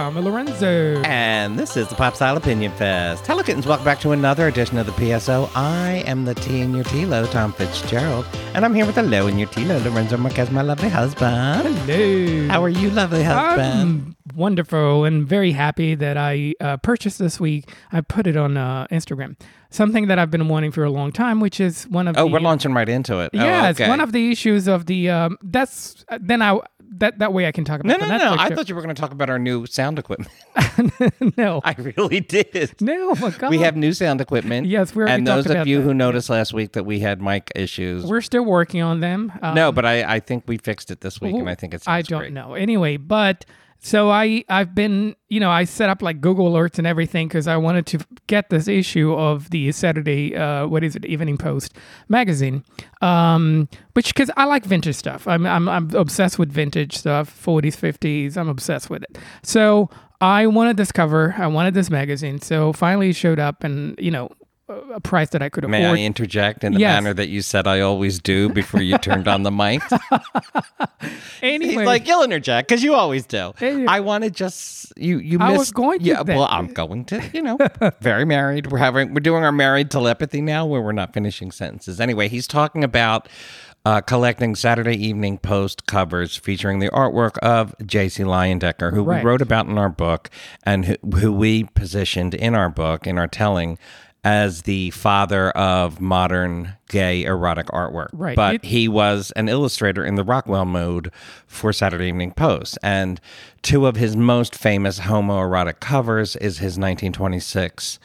Tommy Lorenzo. And this is the Pop Style Opinion Fest. Hello, kittens. Welcome back to another edition of the PSO. I am the T in your T-Lo, Tom Fitzgerald. And I'm here with the Low in your T-Lo, Lorenzo Marquez, my lovely husband. Hello. How are you, lovely husband? I'm wonderful and very happy that I uh, purchased this week. I put it on uh, Instagram. Something that I've been wanting for a long time, which is one of oh, the we're launching right into it. yeah, oh, it's one of the issues of the um, that's then I that that way I can talk about No, no, no. I show. thought you were going to talk about our new sound equipment. no I really did. no my God We have new sound equipment. Yes, we already And those of you that. who noticed last week that we had mic issues. we're still working on them. Um, no, but I, I think we fixed it this week, and I think it's. I don't know. Anyway, but so I I've been you know I set up like Google alerts and everything because I wanted to get this issue of the Saturday uh, what is it Evening Post magazine, um, which because I like vintage stuff. I'm I'm I'm obsessed with vintage stuff, 40s, 50s. I'm obsessed with it. So I wanted this cover. I wanted this magazine. So finally it showed up, and you know a- price that I could have. May I interject in the Yes. manner that you said I always do before you turned on the mic? anyway, He's like, you'll interject because you always do. Hey. I want to just you. You I missed. was going to Yeah, well, I'm going to. You know, very married. We're having we're doing our married telepathy now, where we're not finishing sentences. Anyway, he's talking about. Uh, collecting Saturday Evening Post covers featuring the artwork of J.C. Leyendecker, who Right. we wrote about in our book and who, who we positioned in our book, in our telling, as the father of modern gay erotic artwork. Right. But It- he was an illustrator in the Rockwell mode for Saturday Evening Post. And two of his most famous homoerotic covers is his 1926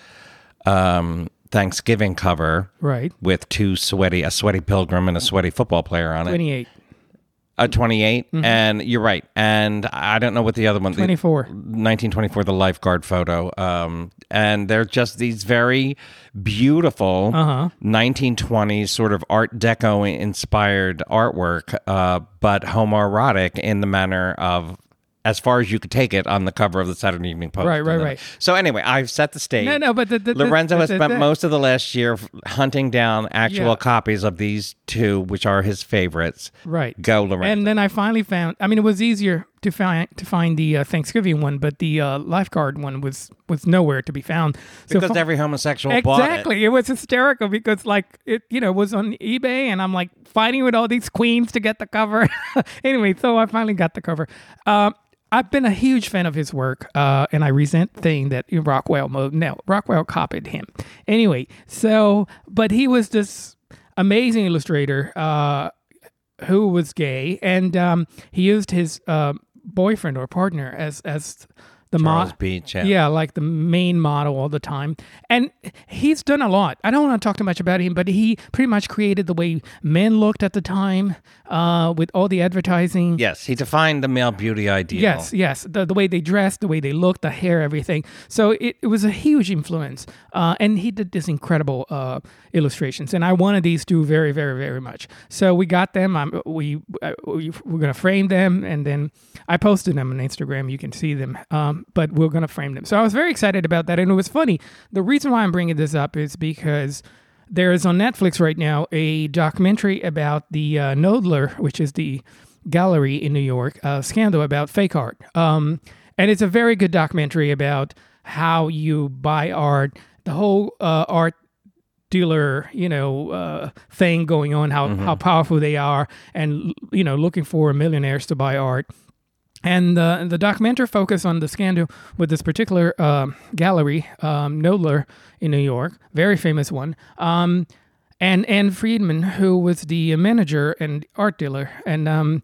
um, Thanksgiving cover right with two sweaty, a sweaty pilgrim and a sweaty football player on it. 28, A 28. Mm-hmm. And you're right. And I don't know what the other one 24. 1924, the lifeguard photo. Um, and they're just these very beautiful Uh-huh. 1920s sort of Art Deco inspired artwork, uh, but homoerotic in the manner of as far as you could take it on the cover of the Saturday Evening Post. Right, right, right. So anyway, I've set the stage. No, no, but the, the, Lorenzo the- has spent most of the last year hunting down actual Yeah. copies of these two, which are his favorites. Right. Go, Lorenzo. And then I finally found. I mean, it was easier to find to find the uh, Thanksgiving one, but the uh, lifeguard one was was nowhere to be found. So because every homosexual bought it. exactly, it. was hysterical because like it, you know, was on eBay, and I'm like fighting with all these queens to get the cover. anyway, so I finally got the cover. Um, I've been a huge fan of his work, uh, and I resent saying that Rockwell mode. No, Rockwell copied him. Anyway, so but he was this amazing illustrator. Uh, who was gay, and um, he used his uh, boyfriend or partner as as the Charles model. Beach, yeah. yeah, like the main model all the time. And he's done a lot. I don't want to talk too much about him, but he pretty much created the way men looked at the time uh, with all the advertising. Yes, he defined the male beauty ideal. Yes, yes. The, the way they dressed, the way they looked, the hair, everything. So it, it was a huge influence. Uh, and he did this incredible uh, illustrations. And I wanted these two very, very, very much. So we got them. I'm, we, uh, we, we're going to frame them. And then I posted them on Instagram. You can see them. Um, but we're going to frame them. So I was very excited about that. And it was funny. The reason why I'm bringing this up is because there is on Netflix right now a documentary about the uh, Knoedler, which is the gallery in New York, uh, scandal about fake art. Um, and it's a very good documentary about how you buy art, the whole uh, art dealer, you know, uh, thing going on, how, how powerful they are, and, you know, looking for millionaires to buy art. And the the documentary focused on the scandal with this particular uh, gallery, um, Knoedler in New York, very famous one. Um, and Ann Freedman, who was the manager and art dealer, and um,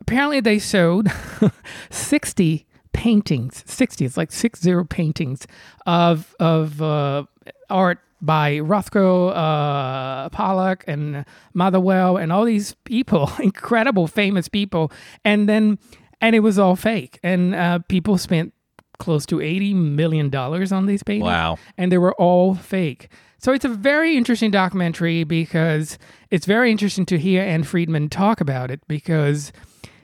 apparently they sold sixty paintings. Sixty, it's like six zero paintings of of uh, art by Rothko, uh, Pollock, and Motherwell, and all these people, incredible, famous people, and then and it was all fake, and uh, people spent close to eighty million dollars on these paintings. Wow. and they were all fake. So it's a very interesting documentary because it's very interesting to hear Ann Freedman talk about it because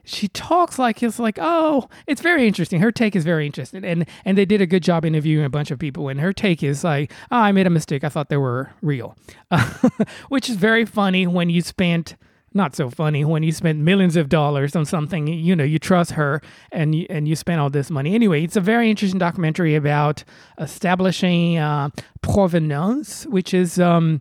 she talks like it's like oh it's very interesting. Her take is very interesting. And and they did a good job interviewing a bunch of people. And her take is like oh, i made a mistake. I thought they were real. Which is very funny when you spent not so funny when you spend millions of dollars on something. You know, you trust her and you, and you spend all this money. Anyway, it's a very interesting documentary about establishing uh, provenance, which is um,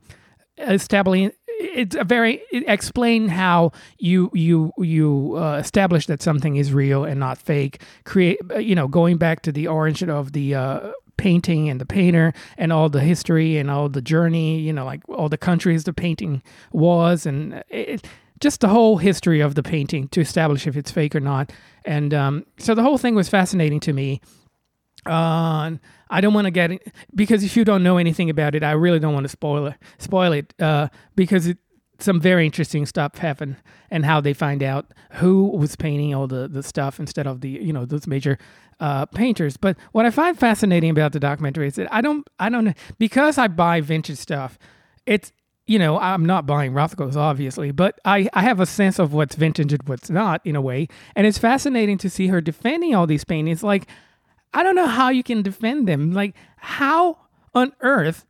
establishing it's a very it explain how you you you uh, establish that something is real and not fake create uh, you know going back to the origin of the uh, painting and the painter and all the history and all the journey you know like all the countries the painting was and it, just the whole history of the painting to establish if it's fake or not and um, so the whole thing was fascinating to me uh, I don't want to get it because if you don't know anything about it, I really don't want to spoil it. Spoil it uh, because it, some very interesting stuff happened and how they find out who was painting all the, the stuff instead of the you know those major uh, painters. But what I find fascinating about the documentary is that I don't I don't because I buy vintage stuff. It's you know I'm not buying Rothkos obviously, but I I have a sense of what's vintage and what's not in a way, and it's fascinating to see her defending all these paintings like I don't know how you can defend them. Like, how on earth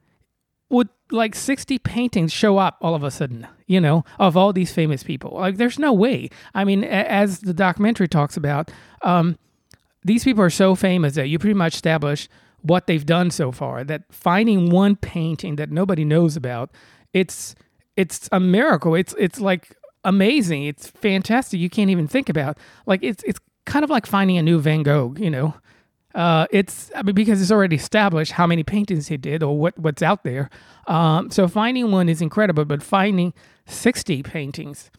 would like 60 paintings show up all of a sudden, you know, of all these famous people? Like, there's no way. I mean, as the documentary talks about, um, these people are so famous that you pretty much establish what they've done so far. That finding one painting that nobody knows about, it's it's a miracle. It's it's like amazing. It's fantastic. You can't even think about. Like it's it's kind of like finding a new Van Gogh, you know. Uh, it's I mean, because it's already established how many paintings he did or what what's out there. Um, so finding one is incredible, but finding sixty paintings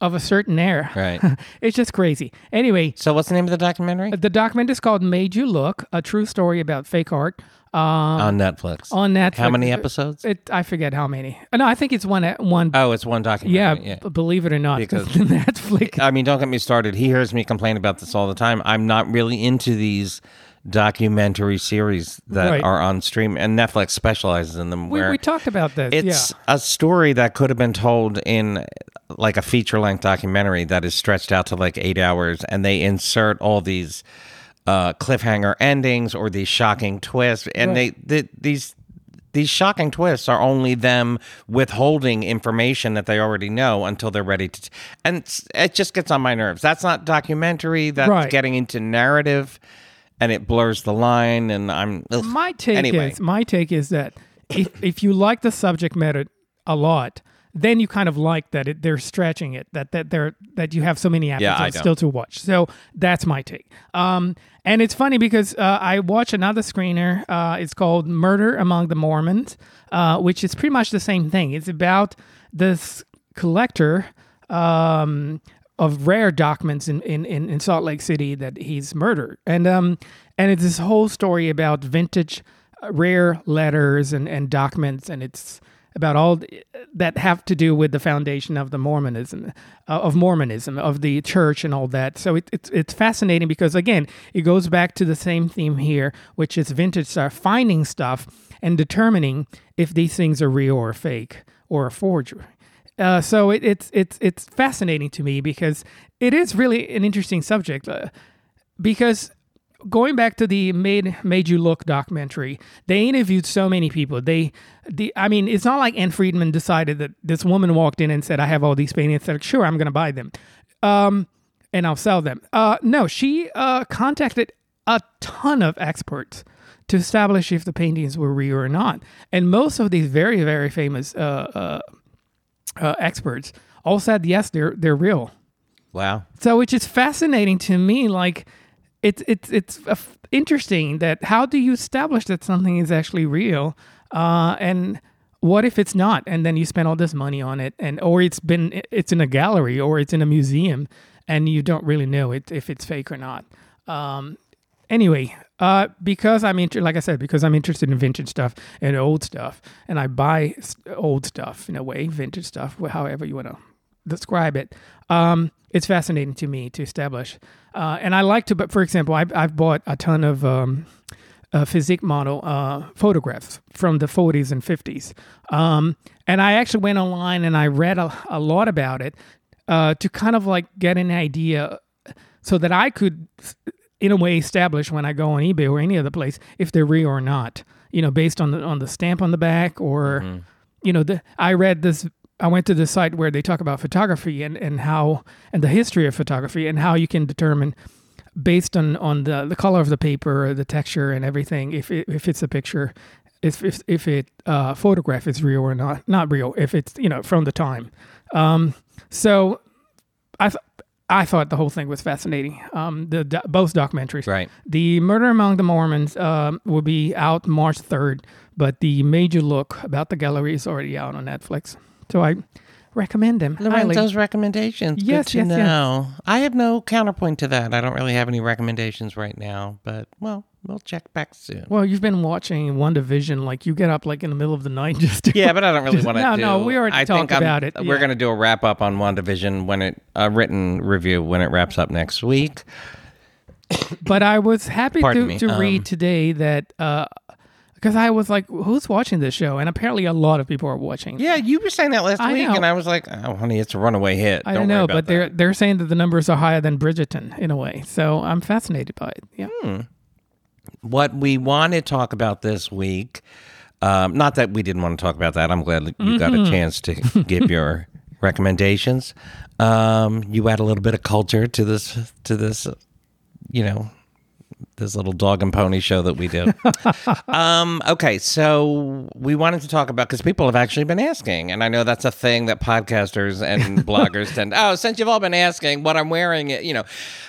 of a certain era, Right. it's just crazy. Anyway, So what's the name of the documentary? the document is called "Made You Look: A True Story About Fake Art." Um, on Netflix. on Netflix. How many episodes? It, I forget how many. Uh, No, I think it's one. One. oh, it's one yeah, documentary. b- believe it or not, Because- Netflix. I mean, don't get me started. He hears me complain about this all the time. I'm not really into these documentary series that Right. are on stream, and Netflix specializes in them. We, Where we talked about this. it's yeah. a story that could have been told in like a feature length documentary that is stretched out to like eight hours, and they insert all these uh, cliffhanger endings or these shocking twists, and Right. they, they these these shocking twists are only them withholding information that they already know until they're ready to. and it just gets on my nerves. That's not documentary. That's Right. getting into narrative, and it blurs the line. And I'm ugh. My take Anyway. is my take is that if if you like the subject matter a lot, then you kind of like that it, they're stretching it that that they're that you have so many episodes don't. still to watch. So that's my take. Um, and it's funny because uh, I watch another screener. Uh, it's called Murder Among the Mormons, uh, which is pretty much the same thing. It's about this collector. Um, of rare documents in, in, in, in Salt Lake City that he's murdered. And um and it's this whole story about vintage uh, rare letters and, and documents and it's about all that have to do with the foundation of the Mormonism uh, of Mormonism of the church and all that. So it, it's it's fascinating because again it goes back to the same theme here, which is vintage stuff, finding stuff and determining if these things are real or fake or a forgery. Uh, so it, it's it's it's fascinating to me because it is really an interesting subject. Uh, because going back to the made made you look documentary, they interviewed so many people. They the I mean, it's not like Ann Freedman decided that this woman walked in and said, "I have all these paintings." Said, "Sure, I'm going to buy them." Um, and I'll sell them. Uh, no, she uh, contacted a ton of experts to establish if the paintings were real or not. And most of these very, very famous uh, uh, uh, experts all said yes, they're they're real. wow. So, which is fascinating to me. Like, it's it's it's uh, interesting that how do you establish that something is actually real, uh, and what if it's not? And then you spend all this money on it, and or it's been it's in a gallery or it's in a museum, and you don't really know it if it's fake or not. Um, anyway, uh, because I'm inter- like I said, because I'm interested in vintage stuff and old stuff, and I buy old stuff in a way, vintage stuff, however you want to describe it. Um, it's fascinating to me to establish, uh, and I like to. But for example, I've I've bought a ton of um, uh, physique model uh, photographs from the 40s and 50s, um, and I actually went online and I read a, a lot about it uh, to kind of like get an idea, so that I could in a way establish when I go on eBay or any other place if they're real or not. You know, based on the on the stamp on the back or you know, the, I read this I went to the site where they talk about photography and, and how and the history of photography and how you can determine based on, on the, the color of the paper, the texture and everything, if it, if it's a picture, if if, if it uh, photograph is real or not not real, if it's you know from the time. Um, so I th- I thought the whole thing was fascinating. Um, the do- both documentaries. Right. The Murder Among the Mormons um, will be out March third, but the major look about the gallery is already out on Netflix. So I recommend them highly. Lorenzo's recommendations. Yes, Good to yes, yes. know. I have no counterpoint to that. I don't really have any recommendations right now, but well, we'll check back soon. Well, you've been watching WandaVision, like you get up like in the middle of the night just to Yeah, but I don't really want to. No, do, no, we already I talked about it, We're going to do a wrap up on WandaVision when it a written review when it wraps up next week. But I was happy Pardon to, to um, read today that because I was like, who's watching this show? And apparently, a lot of people are watching. Yeah, you were saying that last I week, know. and I was like, "Oh, honey, it's a runaway hit." I don't know, but that. they're they're saying that the numbers are higher than Bridgerton in a way. So I'm fascinated by it. Yeah. Hmm. what we want to talk about this week. Um, not that we didn't want to talk about that. I'm glad you got Mm-hmm. a chance to give your recommendations. Um, you add a little bit of culture to this to this, you know, this little dog and pony show that we do. um, okay, so we wanted to talk about because people have actually been asking, and I know that's a thing that podcasters and bloggers tend. Oh, since you've all been asking what I'm wearing, you know,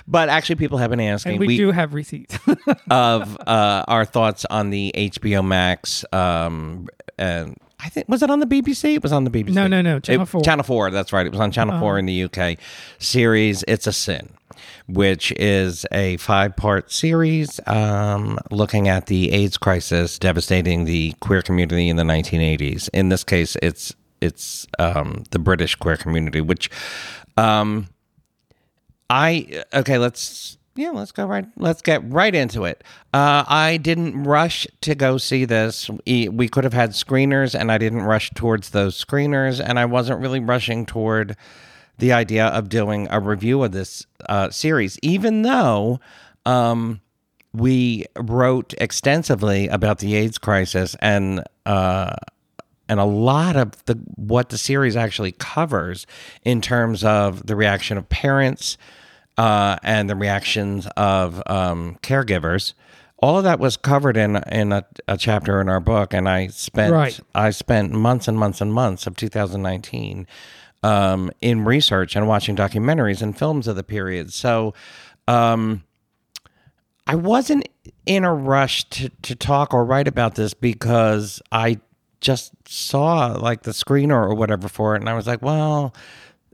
but actually people have been asking. And we, do have receipts. of uh, our thoughts on the HBO Max. Um, and I think was it on the BBC? It was on the BBC. No, no, no, Channel It- 4. Channel Four. That's right. It was on Channel Four in the UK. Series "It's a Sin," which is a five-part series um, looking at the AIDS crisis devastating the queer community in the 1980s. In this case, it's it's um, the British queer community, which. Um, I okay. Let's yeah. Let's go right. Let's get right into it. Uh, I didn't rush to go see this. We could have had screeners, and I didn't rush towards those screeners, and I wasn't really rushing toward the idea of doing a review of this uh, series, even though. Um, we wrote extensively about the AIDS crisis and uh, and a lot of the what the series actually covers in terms of the reaction of parents uh, and the reactions of um, caregivers. All of that was covered in in a, a chapter in our book, and I spent Right. I spent months and months and months of 2019 um, in research and watching documentaries and films of the period. So. Um, I wasn't in a rush to, to talk or write about this because I just saw like the screener or whatever for it, and I was like, well,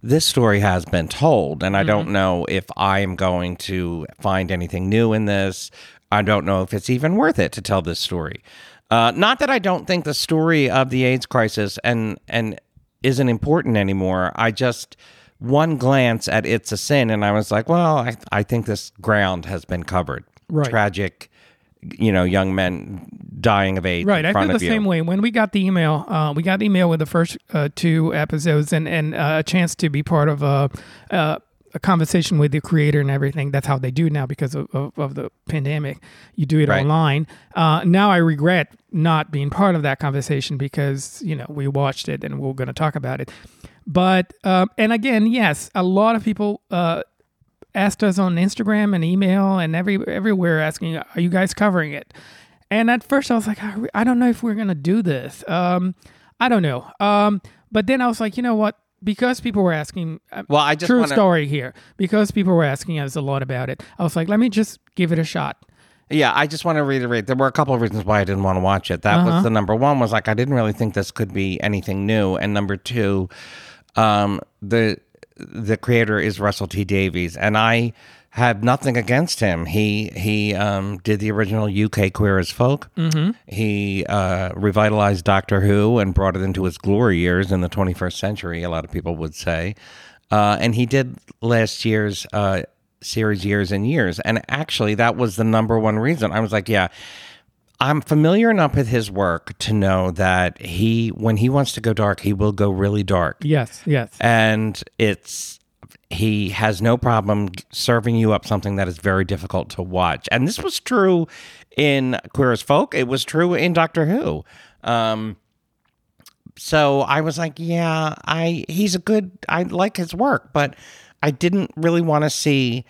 this story has been told, and I don't know if I am going to find anything new in this. I don't know if it's even worth it to tell this story. Uh, not that I don't think the story of the AIDS crisis and and isn't important anymore. I just one glance at it's a sin, and I was like, well, I I think this ground has been covered. Right. Tragic, you know, young men dying of AIDS. Right, I feel the you. same way. When we got the email, uh, we got the email with the first uh, two episodes and and uh, a chance to be part of a, uh, a conversation with the creator and everything. That's how they do now because of, of, of the pandemic. You do it Right. online. Uh, now I regret not being part of that conversation because you know we watched it and we're going to talk about it. But um, and again, yes, a lot of people. Uh, asked us on Instagram and email and every everywhere asking, "Are you guys covering it?" And at first, I was like, "I I don't know if we're gonna do this. Um, I don't know." Um, but then I was like, you know what? Because people were asking, uh, Well, I just true wanna- story here. Because people were asking us a lot about it, I was like, let me just give it a shot. Yeah, I just want to reiterate there were a couple of reasons why I didn't want to watch it. That Uh-huh. was the number one was like I didn't really think this could be anything new, and number two, um, the the creator is Russell T Davies, and I have nothing against him. He he um, did the original UK Queer as Folk. Mm-hmm. He uh, revitalized Doctor Who and brought it into its glory years in the 21st century. A lot of people would say, uh, and he did last year's uh, series years and years. And actually, that was the number one reason. I was like, yeah, I'm familiar enough with his work to know that he, when he wants to go dark, he will go really dark. Yes, yes, And it's, he has no problem serving you up something that is very difficult to watch. And this was true in Queer as Folk. It was true in Doctor Who. Um, so I was like, yeah, I he's a good. I like his work, but I didn't really want to see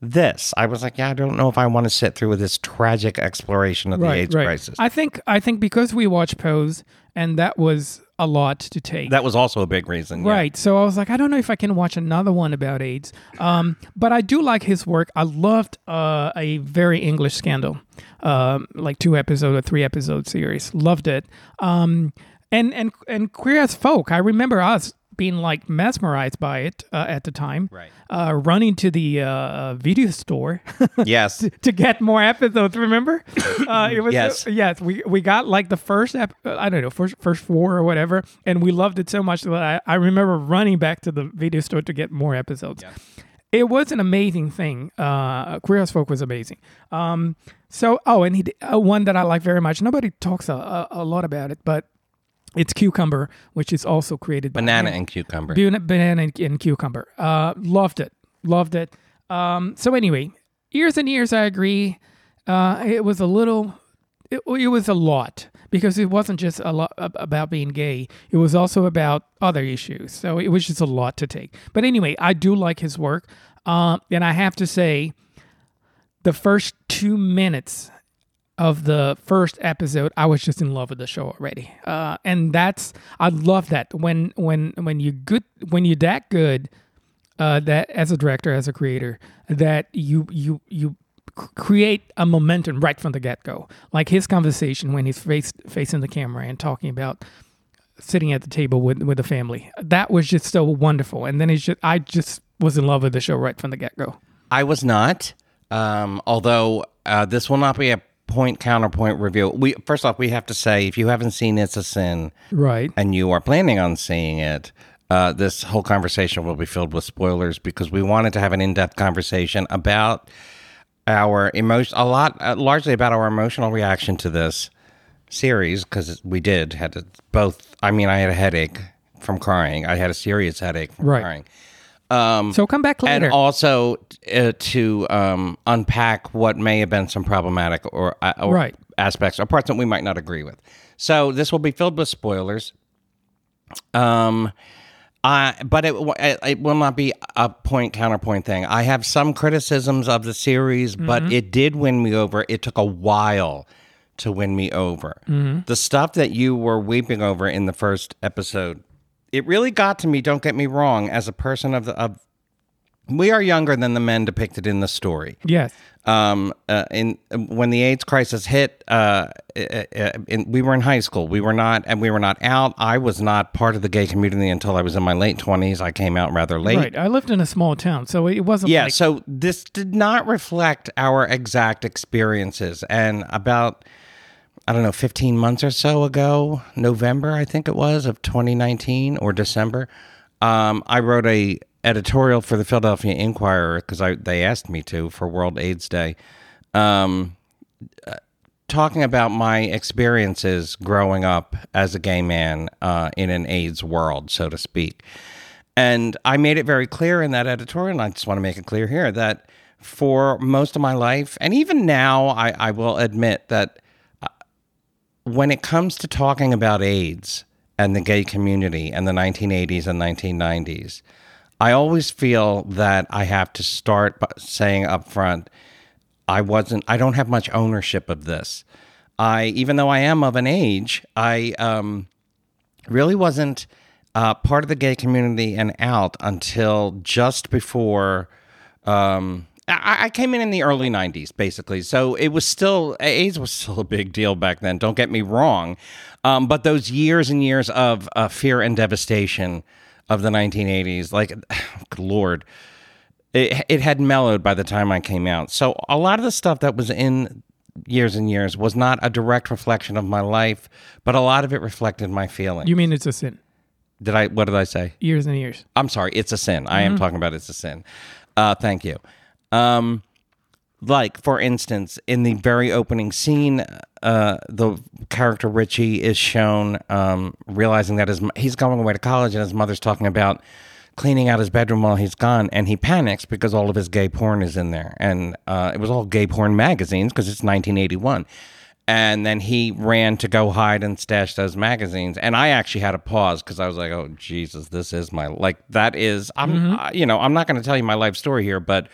this. I was like, yeah, I don't know if I want to sit through with this tragic exploration of the AIDS crisis. I think I think because we watched Pose, and that was a lot to take. that was also a big reason. yeah. Right. So I was like, I don't know if I can watch another one about AIDS. Um, but I do like his work. I loved uh, a very English scandal, um, like two episode or three episode series. Loved it. Um, and and and queer as folk. I remember us being like mesmerized by it uh, at the time. Right. Uh, running to the uh, video store Yes. to get more episodes. Remember? Uh, it was Yes. yes. We we got like the first ep- uh, I don't know first first four or whatever, and we loved it so much that I, I remember running back to the video store to get more episodes. It was an amazing thing. Uh, Queer as Folk was amazing. Um, so oh, and he uh, one that I like very much. Nobody talks a, a, a lot about it, but it's Cucumber, which is also created by Banana and cucumber. Banana, banana and, and cucumber. Uh, loved it. Loved it. Um, so anyway, years and years, I agree. Uh, it was a little, it, it was a lot because it wasn't just a lot about being gay. It was also about other issues. So it was just a lot to take. But anyway, I do like his work. Um, and I have to say, the first two minutes of the first episode, I was just in love with the show already. Uh, and that's I love that when when when you good when you're that good, uh, that as a director as a creator that you you you create a momentum right from the get go. Like his conversation when he's face, facing the camera and talking about sitting at the table with with the family. That was just so wonderful. And then it's just I just was in love with the show right from the get go. I was not. Um, although uh, this will not be a point counterpoint review. We first off, we have to say if you haven't seen It's a Sin Right. and you are planning on seeing it, uh, this whole conversation will be filled with spoilers because we wanted to have an in-depth conversation about our emotion, a lot, uh, largely about our emotional reaction to this series because we did had to both. I mean, I had a headache from crying. I had a serious headache from Right. crying. Um, So come back later. and also uh, to um, unpack what may have been some problematic or, uh, or Right. aspects or parts that we might not agree with. So this will be filled with spoilers. Um, I but it it it will not be a point counterpoint thing. I have some criticisms of the series, but it did win me over. It took a while to win me over. The stuff that you were weeping over in the first episode, it really got to me. Don't get me wrong. As a person of the of, we are younger than the men depicted in the story yes. um, uh, in when the AIDS crisis hit, uh, uh, uh, in, we were in high school. We were not, and we were not out. I was not part of the gay community until I was in my late twenties. I came out rather late. Right. I lived in a small town, so it wasn't Yeah, like so this did not reflect our exact experiences. And about, I don't know, 15 months or so ago, November, I think it was, of 2019 or December, um, I wrote a editorial for the Philadelphia Inquirer because they asked me to for World AIDS Day, um, uh, talking about my experiences growing up as a gay man uh, in an AIDS world, so to speak. And I made it very clear in that editorial, and I just want to make it clear here that for most of my life, and even now, I, I will admit that when it comes to talking about AIDS and the gay community and the 1980s and 1990s, I always feel that I have to start by saying up front, I wasn't, I don't have much ownership of this. I, even though I am of an age, I, um, really wasn't uh, part of the gay community and out until just before um, I, I came in in the early 90s basically so it was still aids was still a big deal back then don't get me wrong um, but those years and years of uh, fear and devastation of the 1980s like lord it, it had mellowed by the time I came out. So a lot of the stuff that was in years and years was not a direct reflection of my life, but a lot of it reflected my feelings. you mean it's a sin. did I? What did I say? Years and years. I'm sorry. It's a sin. I am talking about it's a sin. Uh, thank you. Um, like for instance, in the very opening scene, uh, the character Richie is shown um, realizing that his he's going away to college, and his mother's talking about cleaning out his bedroom while he's gone, and he panics because all of his gay porn is in there, and uh, it was all gay porn magazines because it's 1981. And then he ran to go hide and stash those magazines. And I actually had a pause because I was like, "Oh Jesus, this is my like that is I'm Mm-hmm. uh, you know I'm not going to tell you my life story here, but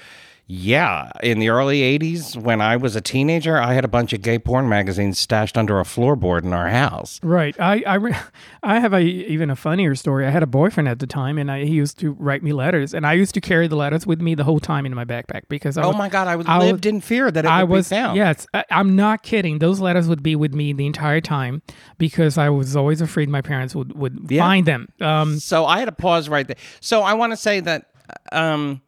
yeah, in the early '80s when I was a teenager, I had a bunch of gay porn magazines stashed under a floorboard in our house. Right. I I, re- I have a even a funnier story. I had a boyfriend at the time, and I, he used to write me letters, and I used to carry the letters with me the whole time in my backpack because I Oh my God, I, was, I was- lived in fear that it I would was be found. yes. I, I'm not kidding. Those letters would be with me the entire time because I was always afraid my parents would would Yeah. find them. Um, So I had to pause right there. So I want to say that um,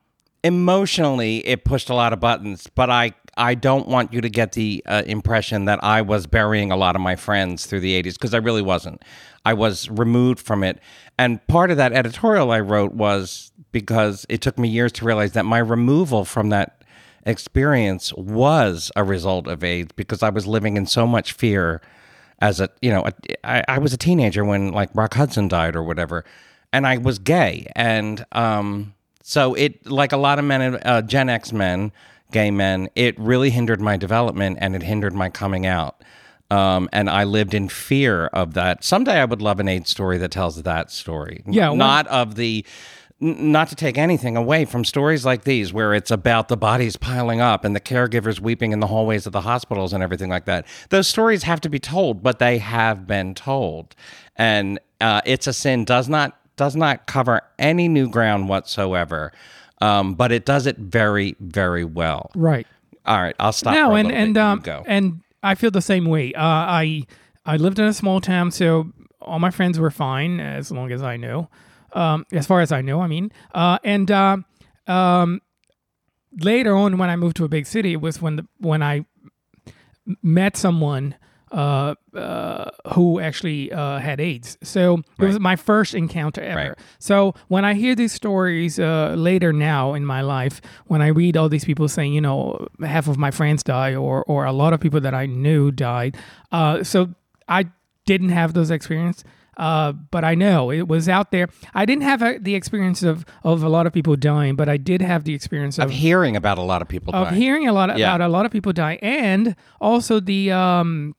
emotionally, it pushed a lot of buttons, but I I don't want you to get the uh, impression that I was burying a lot of my friends through the '80s because I really wasn't. I was removed from it, and part of that editorial I wrote was because it took me years to realize that my removal from that experience was a result of AIDS because I was living in so much fear as a you know a, I, I was a teenager when like Rock Hudson died or whatever, and I was gay, and um, so it like a lot of men, uh, Gen X men, gay men, it really hindered my development and it hindered my coming out. Um, and I lived in fear of that. Someday I would love an AIDS story that tells that story. Yeah, well- not of the. n- Not to take anything away from stories like these, where it's about the bodies piling up and the caregivers weeping in the hallways of the hospitals and everything like that. Those stories have to be told, but they have been told, and uh, "It's a Sin" does not does not cover any new ground whatsoever, um, but it does it very very well. right. All right, I'll stop. No, and and. Um go. and I feel the same way. Uh, I I lived in a small town, so all my friends were fine as long as I knew. Um, as far as I know, I mean. Uh, and uh, um, later on, when I moved to a big city, it was when the when I met someone uh, uh, who actually uh, had AIDS. So it was my first encounter ever. Right. So when I hear these stories uh, later now in my life, when I read all these people saying, you know, half of my friends die or or a lot of people that I knew died, uh, so I didn't have those experiences. Uh, but I know it was out there. I didn't have a, the experience of, of a lot of people dying, but I did have the experience of of, hearing about a lot of people of dying. hearing a lot Yeah. about a lot of people die, and also the um,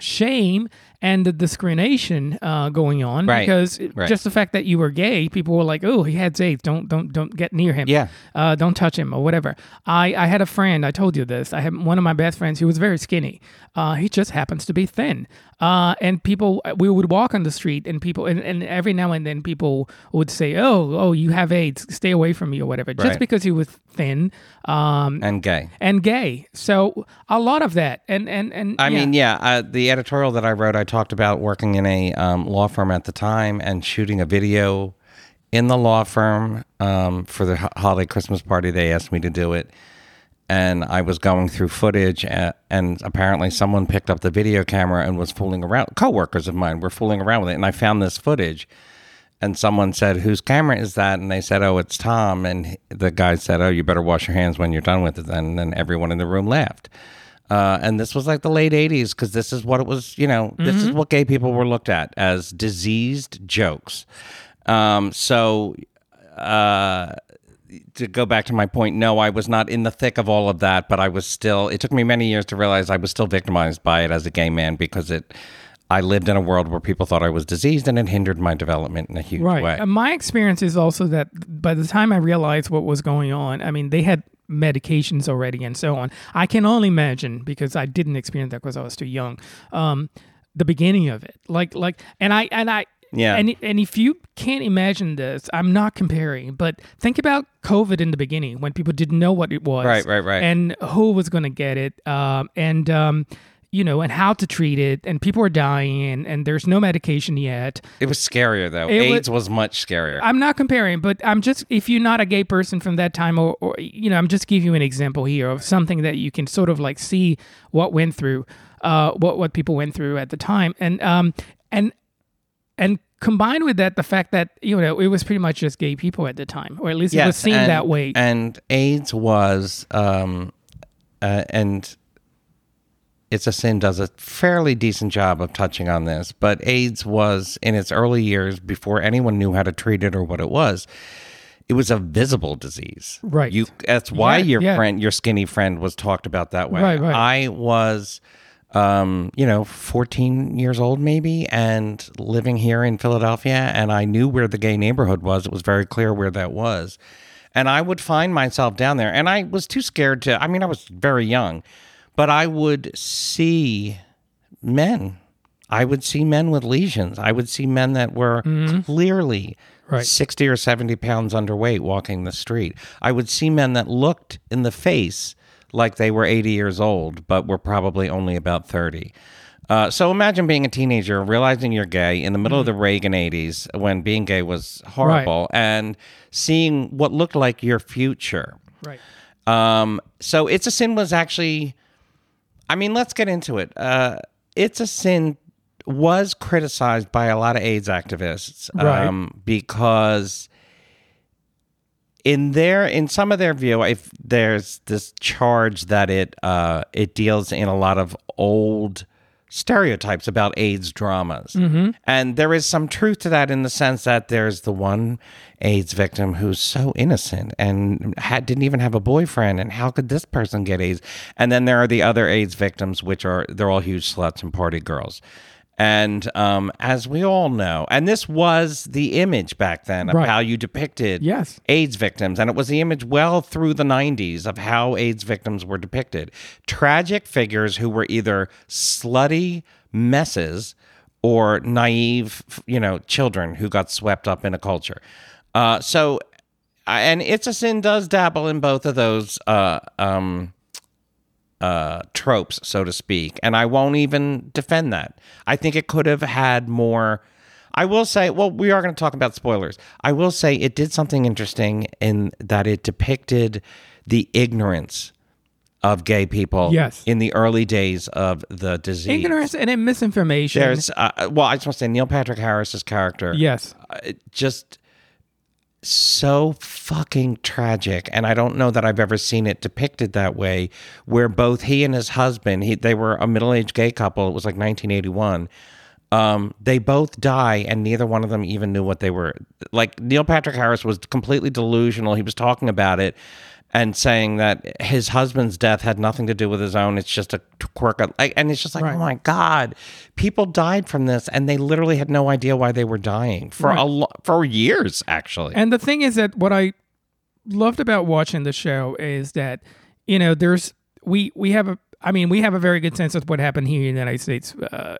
shame and the discrimination uh, going on Right. because Right. just the fact that you were gay, people were like, "Oh, he had AIDS. Don't don't don't get near him. Yeah. uh, don't touch him or whatever." I I had a friend. I told you this. I had one of my best friends. He was very skinny. Uh, he just happens to be thin. Uh, and people, we would walk on the street, and people, and, and every now and then, people would say, "Oh, oh, you have AIDS. Stay away from me," or whatever, just because he was thin. Um, and gay. and gay. So a lot of that, and and and I yeah. mean, yeah, uh, the editorial that I wrote, I talked about working in a um, law firm at the time and shooting a video in the law firm um, for the holiday Christmas party. They asked me to do it. And I was going through footage, and apparently someone picked up the video camera and was fooling around. Coworkers of mine were fooling around with it, and I found this footage. And someone said, "Whose camera is that?" And they said, "Oh, it's Tom." And the guy said, "Oh, you better wash your hands when you're done with it." And then everyone in the room laughed. Uh, and this was like the late '80s because this is what it was. You know, this is what gay people were looked at as diseased jokes. Um, so, uh, to go back to my point, no, I was not in the thick of all of that, but I was still. It took me many years to realize I was still victimized by it as a gay man because it. I lived in a world where people thought I was diseased, and it hindered my development in a huge right. way. My experience is also that by the time I realized what was going on, I mean, they had medications already and so on. I can only imagine because I didn't experience that because I was too young. Um, the beginning of it, like like, and I and I. Yeah. And, and if you can't imagine this, I'm not comparing, but think about COVID in the beginning when people didn't know what it was. Right, right, right. And who was going to get it. Um, and, um, you know, and how to treat it. And people are dying and, and there's no medication yet. It was scarier though. It AIDS was, much scarier. I'm not comparing, but I'm just if you're not a gay person from that time, or, or you know, I'm just giving you an example here of something that you can sort of like see what went through, uh, what what people went through at the time, and um, and and combined with that, the fact that you know it was pretty much just gay people at the time, or at least it was seen and, that way. And AIDS was, um, uh, and it's a sin does a fairly decent job of touching on this, but AIDS was in its early years before anyone knew how to treat it or what it was. It was a visible disease, Right. You that's why Yeah, your yeah. friend, your skinny friend, was talked about that way. Right, right. I was um, you know, 14 years old maybe, and living here in Philadelphia. And I knew where the gay neighborhood was. It was very clear where that was. And I would find myself down there. And I was too scared to, I mean, I was very young, but I would see men. I would see men with lesions. I would see men that were clearly Right. 60 or 70 pounds underweight walking the street. I would see men that looked in the face like they were 80 years old, but were probably only about 30. Uh, so imagine being a teenager, realizing you're gay in the middle of the Reagan 80s when being gay was horrible, and seeing what looked like your future. Right. Um, so It's a Sin was actually, I mean, let's get into it. Uh, it's a Sin was criticized by a lot of AIDS activists Right. um, because in their in some of their view, if there's this charge that it uh, it deals in a lot of old stereotypes about AIDS dramas, mm-hmm. and there is some truth to that in the sense that there's the one AIDS victim who's so innocent and had, didn't even have a boyfriend, and how could this person get AIDS? And then there are the other AIDS victims, which are they're all huge sluts and party girls. And um, as we all know, and this was the image back then of Right. how you depicted Yes. AIDS victims, and it was the image well through the 90s of how AIDS victims were depicted. Tragic figures who were either slutty messes or naive, you know, children who got swept up in a culture. Uh, so, and It's a Sin does dabble in both of those uh, um, uh, tropes, so to speak. And I won't even defend that. I think it could have had more. I will say, well, we are going to talk about spoilers. I will say it did something interesting in that it depicted the ignorance of gay people Yes. in the early days of the disease. Ignorance and misinformation. There's, uh, well, I just want to say Neil Patrick Harris's character yes. uh, just so fucking tragic and i don't know that i've ever seen it depicted that way where both he and his husband he, they were a middle-aged gay couple it was like 1981 um, they both die and neither one of them even knew what they were like neil patrick harris was completely delusional he was talking about it and saying that his husband's death had nothing to do with his own it's just a quirk of, like, and it's just like Right. oh my god people died from this and they literally had no idea why they were dying for a lo- for years actually And the thing is that what I loved about watching the show is that you know there's we we have a I mean we have a very good sense of what happened here in the United States uh,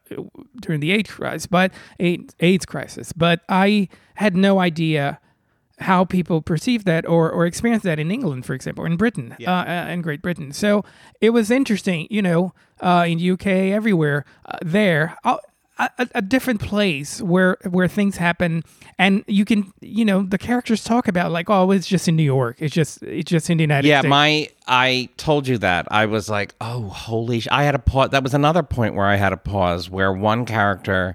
during the AIDS crisis, but AIDS, AIDS crisis. But I had no idea how people perceive that or or experience that in England, for example, or in Britain, uh, uh, in Great Britain. So it was interesting, you know, uh, in UK, everywhere uh, there. A, a- different place where where things happen and you can you know the characters talk about like oh it's just in new york it's just it's just in the united yeah states my i told you that i was like oh holy sh-. i had a pause that was another point where i had a pause where one character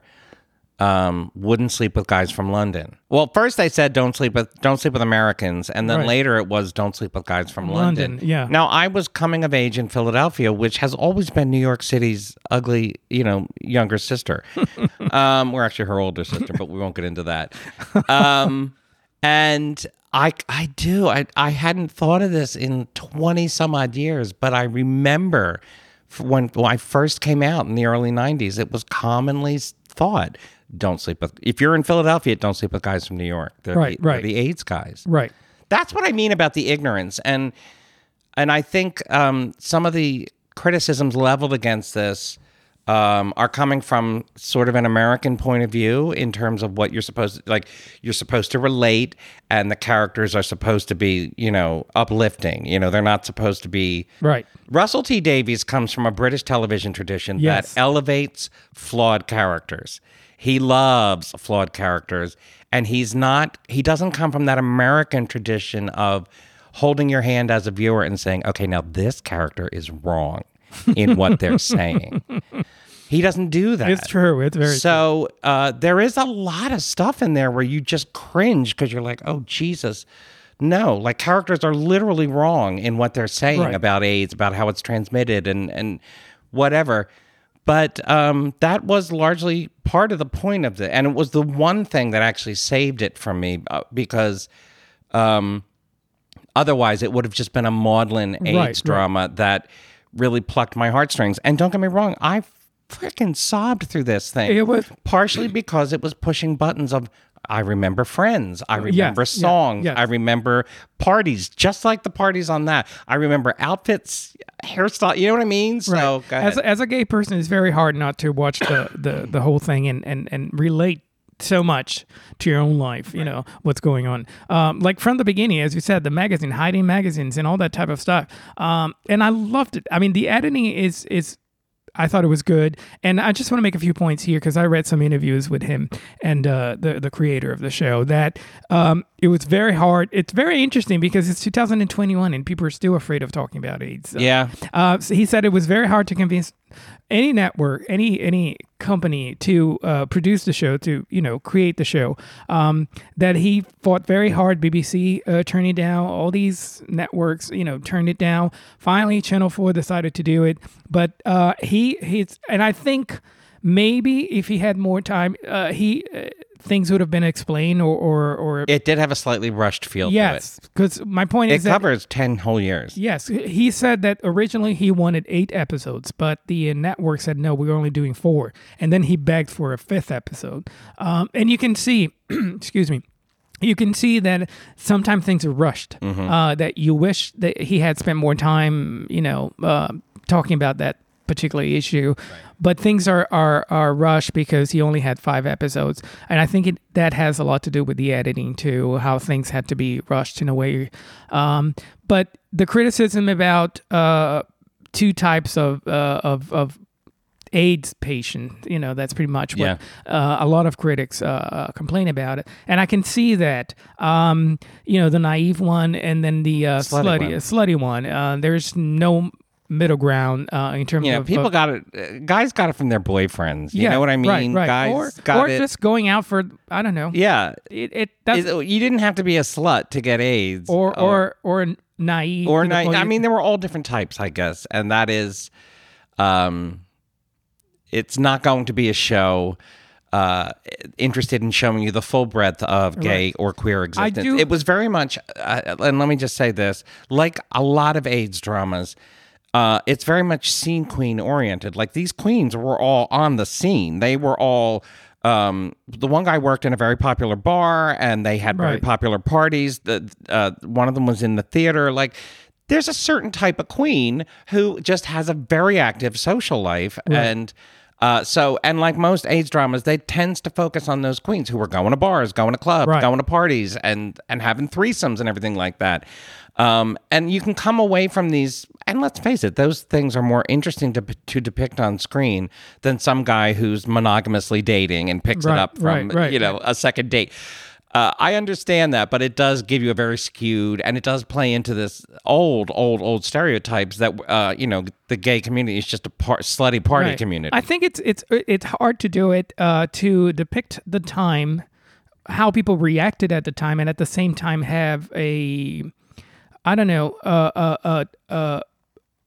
um, wouldn't sleep with guys from london. Well first I said don't sleep with don't sleep with americans and then Right. later it was don't sleep with guys from london, London, yeah. now i was coming of age in philadelphia which has always been new york city's ugly you know younger sister. Um, we're actually her older sister but we won't get into that. Um, and I I do. I I hadn't thought of this in twenty some odd years, but I remember when when I first came out in the early '90s, it was commonly thought don't sleep with if you're in Philadelphia, don't sleep with guys from New York. They're Right, the, right. the AIDS guys. right That's what I mean about the ignorance, and and I think um, some of the criticisms leveled against this um, are coming from sort of an American point of view in terms of what you're supposed to like. You're supposed to relate, and the characters are supposed to be, you know, uplifting. You know, they're not supposed to be right Russell T Davies comes from a British television tradition Yes. that elevates flawed characters. He loves flawed characters, and he's not, he doesn't come from that American tradition of holding your hand as a viewer and saying, okay, now this character is wrong in what they're saying. He doesn't do that. it's true it's very So uh, there is a lot of stuff in there where you just cringe because you're like, oh Jesus, no! Like characters are literally wrong in what they're saying Right. about AIDS, about how it's transmitted, and and whatever. But um, that was largely part of the point of it, and it was the one thing that actually saved it for me uh, because. Um, Otherwise, it would have just been a maudlin AIDS right. drama that really plucked my heartstrings. And don't get me wrong, I freaking sobbed through this thing. It was- partially because it was pushing buttons of I remember friends. I remember yeah, songs. yes. I remember parties, just like the parties on that. I remember outfits, hairstyle. You know what I mean? So ahead. as, as a gay person, it's very hard not to watch the, the, the whole thing and, and, and relate so much to your own life, you know, what's going on. Um, like from the beginning, as you said, the magazine, hiding magazines and all that type of stuff. Um, and I loved it. I mean, the editing is, is, I thought it was good, and I just want to make a few points here because I read some interviews with him and uh, the the creator of the show that um, it was very hard. It's very interesting because it's 2021 and people are still afraid of talking about AIDS. yeah. Uh, so he said it was very hard to convince any network, any any company to uh, produce the show, to you know create the show. Um, that he fought very hard. BBC uh, turned it down. All these networks, you know, turned it down. Finally, Channel Four decided to do it. But uh, he he's and I think maybe if he had more time, uh, he uh, things would have been explained or or, or It did have a slightly rushed feel yes. Because my point it. is It covers 10 whole years. Yes, he said that originally he wanted eight episodes, but the network said no, we're only doing four, and then he begged for a fifth episode. Um, and you can see, excuse me, you can see that sometimes things are rushed. Uh, that you wish that he had spent more time, you know, uh, talking about that particular issue, but things are, are are rushed because he only had five episodes, and I think it, that has a lot to do with the editing too, how things had to be rushed in a way. Um, but the criticism about uh, two types of uh, of of AIDS patient, you know, that's pretty much what uh, a lot of critics uh, complain about it, and I can see that. Um, you know, the naive one and then the uh, Slutty slutty one. slutty one. Uh, there's no middle ground uh, in terms know, of people of, got it. uh, Guys got it from their boyfriends. You yeah, know what I mean? Right, right. Guys or, got or it. just going out for I don't know. yeah. It, it that's you didn't have to be a slut to get AIDS. or or or naive or the not. point I mean, there were all different types, I guess, and that is, um, it's not going to be a show uh, interested in showing you the full breadth of gay Right. or queer existence. do- It was very much, uh, and let me just say this: like a lot of AIDS dramas. Uh, it's very much scene queen oriented. Like these queens were all on the scene. They were all. Um, the one guy worked in a very popular bar, and they had very Right. popular parties. The uh, one of them was in the theater. Like, there's a certain type of queen who just has a very active social life, and uh, so and like most AIDS dramas, they tends to focus on those queens who are going to bars, going to clubs, Right. going to parties, and and having threesomes and everything like that. Um, and you can come away from these, and let's face it, those things are more interesting to to depict on screen than some guy who's monogamously dating and picks it up from right, right, you know a second date. Uh, I understand that, but it does give you a very skewed, and it does play into this old, old, old stereotypes that uh, you know the gay community is just a par- slutty party Right. community. I think it's it's it's hard to do it uh, to depict the time, how people reacted at the time, and at the same time have a, I don't know, a a a,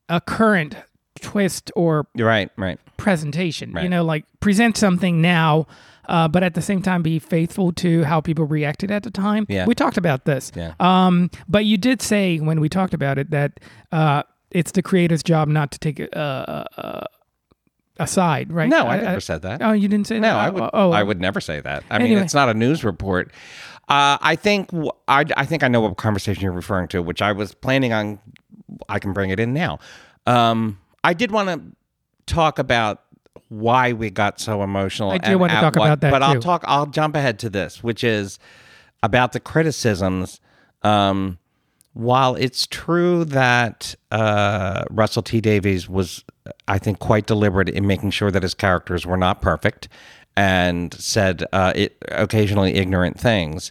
a, current twist or right, right. presentation. You know, like present something now. Uh, but at the same time, be faithful to how people reacted at the time. Yeah. We talked about this. Yeah. Um, but you did say when we talked about it that uh, it's the creator's job not to take a, a, a, a side, right? No, I never said that. Oh, you didn't say No, that? I would. Oh, oh, I would never say that. I mean, it's not a news report. Uh, I think I, I think I know what conversation you're referring to, which I was planning on. I can bring it in now. Um, I did want to talk about why we got so emotional. I do want to talk what- about that, but I'll talk. I'll jump ahead to this, which is about the criticisms. Um, while it's true that uh, Russell T Davies was, I think, quite deliberate in making sure that his characters were not perfect and said uh, it, occasionally ignorant things,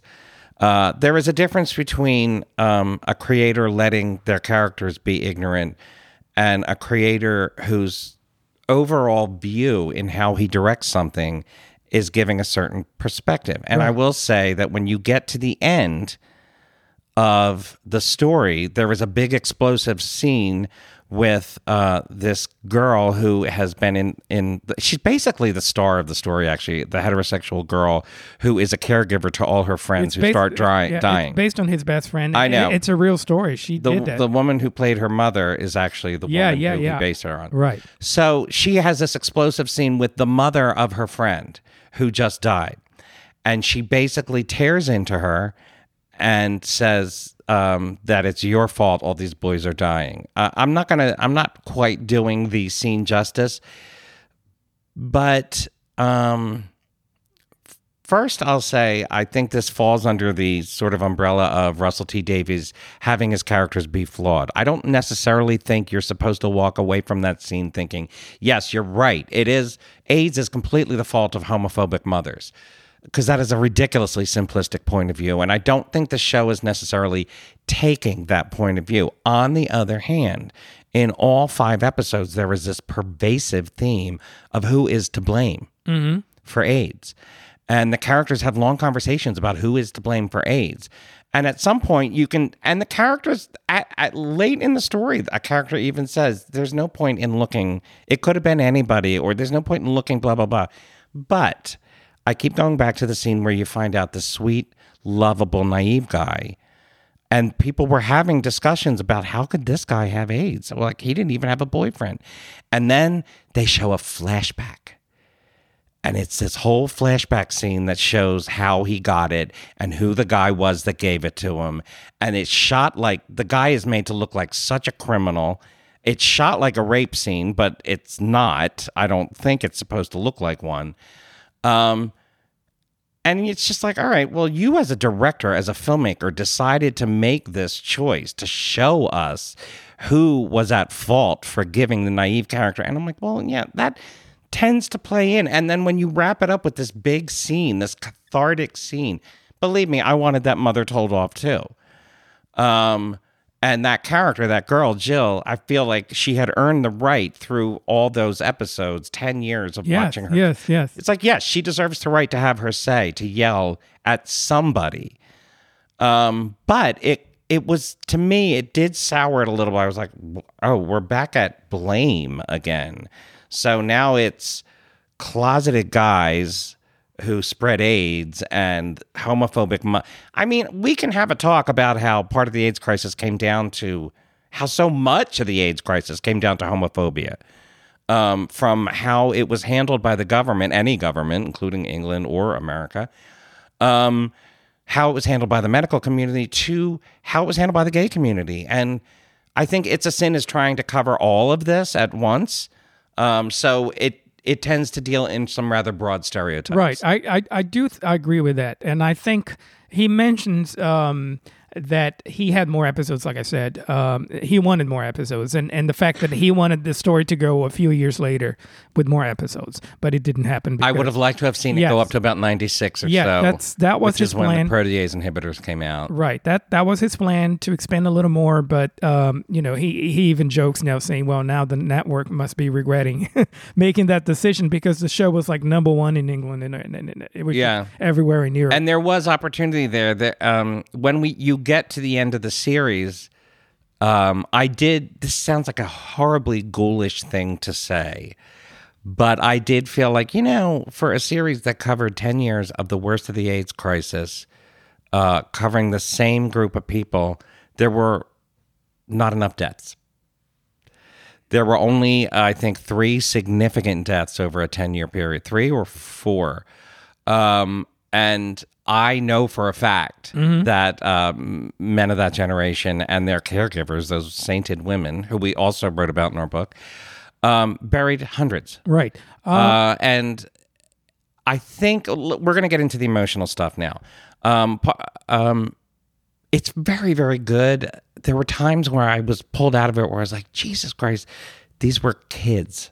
uh, there is a difference between um, a creator letting their characters be ignorant and a creator whose overall view in how he directs something is giving a certain perspective. And I will say that when you get to the end, of the story, there was a big explosive scene with uh, this girl who has been in in she's basically the star of the story actually the heterosexual girl who is a caregiver to all her friends who based- start dry, yeah, it's dying based on his best friend. I know. It- it's a real story. She the, did that. the woman who played her mother is actually the Yeah, woman yeah, who yeah. we based her on right. so she has this explosive scene with the mother of her friend who just died. And she basically tears into her and says um, that it's your fault all these boys are dying. Uh, I'm not to, I'm not quite doing the scene justice, but um, First, I'll say I think this falls under the sort of umbrella of Russell T Davies having his characters be flawed. I don't necessarily think you're supposed to walk away from that scene thinking, yes, you're right. It is, AIDS is completely the fault of homophobic mothers. Because that is a ridiculously simplistic point of view. And I don't think the show is necessarily taking that point of view. On the other hand, in all five episodes, there is this pervasive theme of who is to blame mm-hmm. for AIDS. And the characters have long conversations about who is to blame for AIDS. And at some point, you can, and the characters, at, at late in the story, a character even says, There's no point in looking, it could have been anybody, or there's no point in looking, blah, blah, blah. But I keep going back to the scene where you find out the sweet, lovable, naive guy. And people were having discussions about how could this guy have AIDS? Like, he didn't even have a boyfriend. And then they show a flashback and it's this whole flashback scene that shows how he got it and who the guy was that gave it to him and it's shot like the guy is made to look like such a criminal it's shot like a rape scene but it's not i don't think it's supposed to look like one um and it's just like all right well you as a director as a filmmaker decided to make this choice to show us who was at fault for giving the naive character and i'm like well yeah that tends to play in. And then when you wrap it up with this big scene, this cathartic scene, believe me, I wanted that mother told off too. Um, and that character, that girl, Jill, I feel like she had earned the right through all those episodes, 10 years of Yes, watching her. yes, yes. It's like, yes, she deserves the right to have her say, to yell at somebody. Um, but it it was to me, it did sour it a little bit. I was like, oh, we're back at blame again. So now it's closeted guys who spread AIDS and homophobic. Mo- I mean, we can have a talk about how part of the AIDS crisis came down to how so much of the AIDS crisis came down to homophobia. Um, from how it was handled by the government, any government, including England or America, um, how it was handled by the medical community, to how it was handled by the gay community. And I think It's a Sin is trying to cover all of this at once. Um, so it it tends to deal in some rather broad stereotypes. Right. I, I, I do th- I agree with that. And I think he mentions um, that he had more episodes, like I said. Um, he wanted more episodes. And, and the fact that he wanted the story to go a few years later with more episodes, but it didn't happen. I would have liked to have seen it go up to about 96 or Yeah, so. that's- that was which his is when plan. the protease inhibitors came out. Right. That that was his plan to expand a little more, but um, you know, he he even jokes now saying, "Well, now the network must be regretting making that decision because the show was like number one in England and, and, and it was Yeah. everywhere in Europe." And there was opportunity there that um, when we you get to the end of the series, um, I did. This sounds like a horribly ghoulish thing to say, but I did feel like you know, for a series that covered ten years of the worst of the AIDS crisis, uh, covering the same group of people, there were not enough deaths. There were only, I think, three significant deaths over a 10 year period, three or four. Um, and I know for a fact that um, men of that generation and their caregivers, those sainted women who we also wrote about in our book, um, buried hundreds. right. Uh, Uh, and I think we're going to get into the emotional stuff now. Um, um, it's very, very good. There were times where I was pulled out of it where I was like, Jesus Christ, these were kids.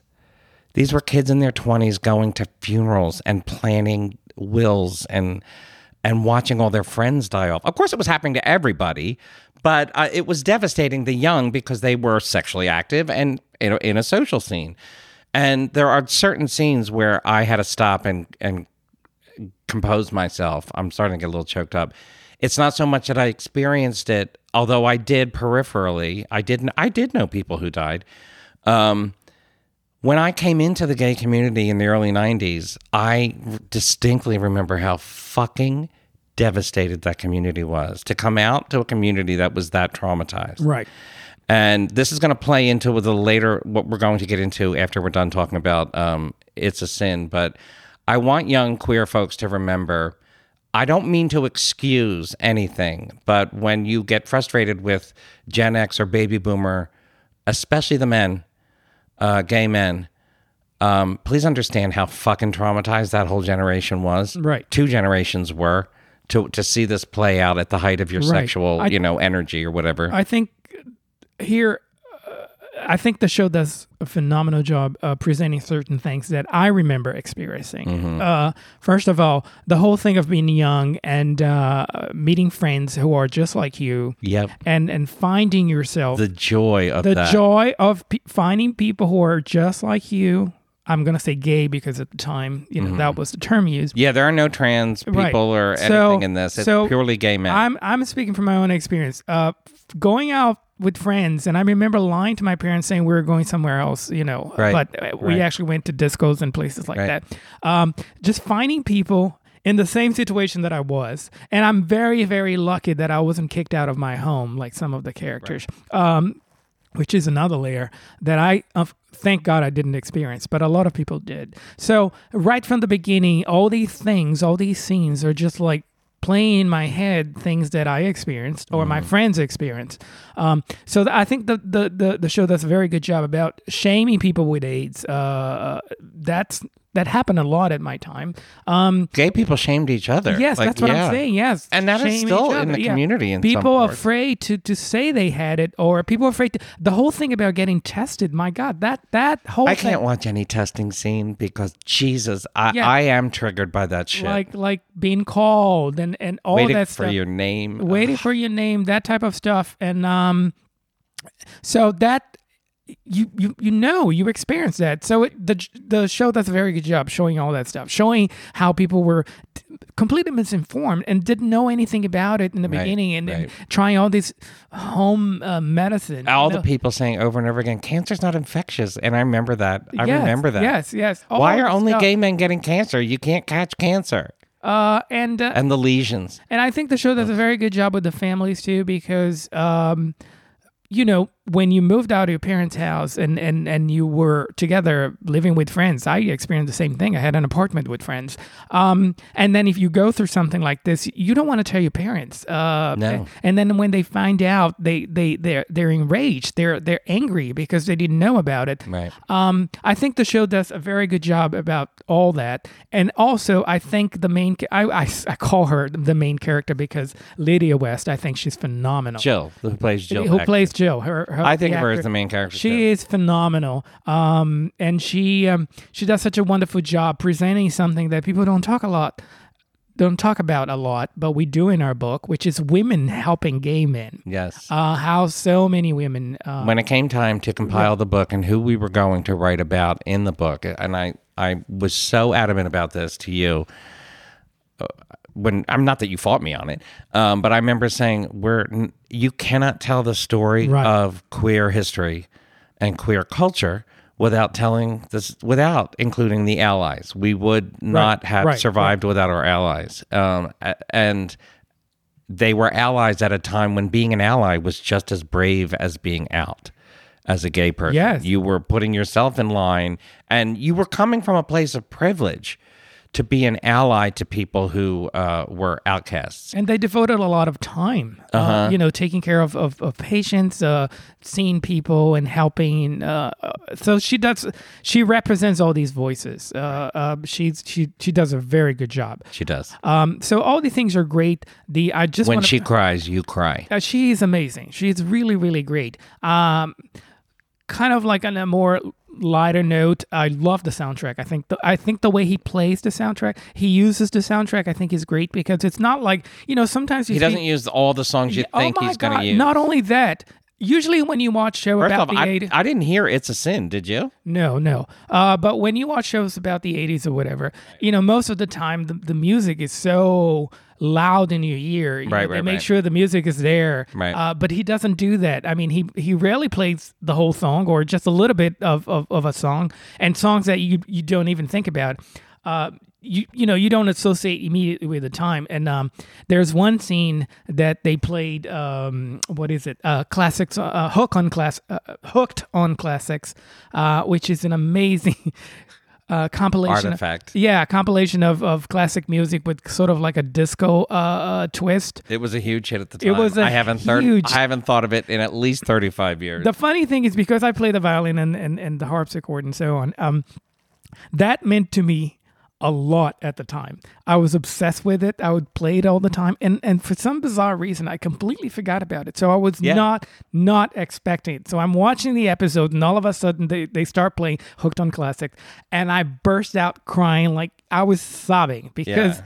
These were kids in their 20s going to funerals and planning wills and and watching all their friends die off. Of course, it was happening to everybody, but uh, it was devastating the young because they were sexually active and in a, in a social scene. And there are certain scenes where I had to stop and and compose myself. I'm starting to get a little choked up. it's not so much that I experienced it, although I did peripherally. I didn't. I did know people who died. Um, when I came into the gay community in the early '90s, I distinctly remember how fucking devastated that community was to come out to a community that was that traumatized. Right. And this is going to play into the later what we're going to get into after we're done talking about um, it's a sin. But I want young queer folks to remember. I don't mean to excuse anything, but when you get frustrated with Gen X or baby boomer, especially the men, uh, gay men, um, please understand how fucking traumatized that whole generation was. Right. Two generations were to to see this play out at the height of your Right. sexual, I- you know, energy or whatever. I think here, I think the show does a phenomenal job uh, presenting certain things that I remember experiencing. Mm-hmm. Uh, first of all, the whole thing of being young and uh, meeting friends who are just like you, yep. and and finding yourself The joy of the that. joy of pe- finding people who are just like you. I'm gonna say gay because at the time, you know, Mm-hmm. that was the term used. yeah, there are no trans people Right. or anything So- in this. It's so purely gay men. I'm I'm speaking from my own experience. Going out with friends, and I remember lying to my parents saying we were going somewhere else, you know, Right, but uh, we right. actually went to discos and places like Right. that. Um, just finding people in the same situation that I was, and I'm very very lucky that I wasn't kicked out of my home like some of the characters. Um, which is another layer that I uh, thank God I didn't experience, but a lot of people did. So right from the beginning, all these things, all these scenes are just like playing in my head things that I experienced or my friends experienced. Um, so th- I think the, the the the show does a very good job about shaming people with AIDS. Uh, that's that happened a lot at my time. Um, gay people shamed each other. Yes, Like, that's what yeah. I'm saying. Yes, And that is still in the yeah. community in people afraid to to say they had it, or people afraid. To, the whole thing about getting tested. My God, that that whole I thing, can't watch any testing scene because Jesus, I, Yeah. I am triggered by that shit. like like being called and and all Waiting that for stuff. your name. waiting for your name, that type of stuff, and um, so that you you you know you experience that. So it, the the show does a very good job showing all that stuff, showing how people were t- completely misinformed and didn't know anything about it in the Right, beginning, and, and trying all this home uh, medicine. all you the people saying over and over again, cancer's not infectious. And I remember that. I Yes, remember that. Yes, yes. All Why are only stuff. gay men getting cancer? You can't catch cancer. Uh, and uh, And the lesions. And I think the show does a very good job with the families too, because um, you know, when you moved out of your parents' house and, and, and you were together living with friends, I experienced the same thing. I had an apartment with friends. Um, and then if you go through something like this, you don't want to tell your parents. Uh, No. And then when they find out, they, they, they're, they're enraged. They're, they're angry because they didn't know about it. Right. Um, I think the show does a very good job about all that, and also I think the main I, I, I call her the main character because Lydia West. I think she's phenomenal. Jill, who plays Jill. who plays Jill? Her, her I think of her as the main character. She too. is phenomenal, um, and she um, she does such a wonderful job presenting something that people don't talk a lot, don't talk about a lot, but we do in our book, which is women helping gay men. Yes. Uh, how so many women uh, when it came time to compile the book and who we were going to write about in the book, and I, I was so adamant about this to you. When I'm not that you fought me on it, um, but I remember saying, "We're you cannot tell the story Right. of queer history and queer culture without telling this, without including the allies. We would not have right, survived without our allies, um, and they were allies at a time when being an ally was just as brave as being out as a gay person. Yes. You were putting yourself in line and you were coming from a place of privilege to be an ally to people who uh, were outcasts. and they devoted a lot of time, uh Uh-huh. you know, taking care of, of, of patients, uh, seeing people and helping. Uh, uh, so she does, she represents all these voices. Uh, uh, she's, she, she does a very good job. She does. Um, so all these things are great. The, I just When want she cries, you cry. uh, she is amazing. She's really, really great. Um, kind of like on a more lighter note, I love the soundtrack. I think the I think the way he plays the soundtrack, he uses the soundtrack. I think is great because it's not like you know sometimes you He doesn't use all the songs you Oh think he's going to use. Not only that. Usually when you watch show First about off, the I, 80s, I didn't hear "It's a Sin." Did you? no, no. Uh, but when you watch shows about the 80s or whatever, you know, most of the time the, the music is so loud in your ear. You know, Right, they right, make right. sure the music is there. Right. Uh, but he doesn't do that. I mean, he he rarely plays the whole song or just a little bit of, of, of a song and songs that you you don't even think about. Uh, you you know you don't associate immediately with the time and um, there's one scene that they played um, what is it uh, classics uh, hook on class uh, hooked on classics uh, which is an amazing uh, compilation Artifact. yeah compilation of, of classic music with sort of like a disco uh, uh, twist It was a huge hit at the time. It was I haven't third, huge- I haven't thought of it in at least thirty-five years. the funny thing is because I play the violin and, and, and the harpsichord and so on, um, that meant to me a lot at the time. I was obsessed with it. I would play it all the time, and and for some bizarre reason, I completely forgot about it. So I was Yeah. not not expecting it. So I'm watching the episode, and all of a sudden they they start playing Hooked on Classic, and I burst out crying like I was sobbing because yeah.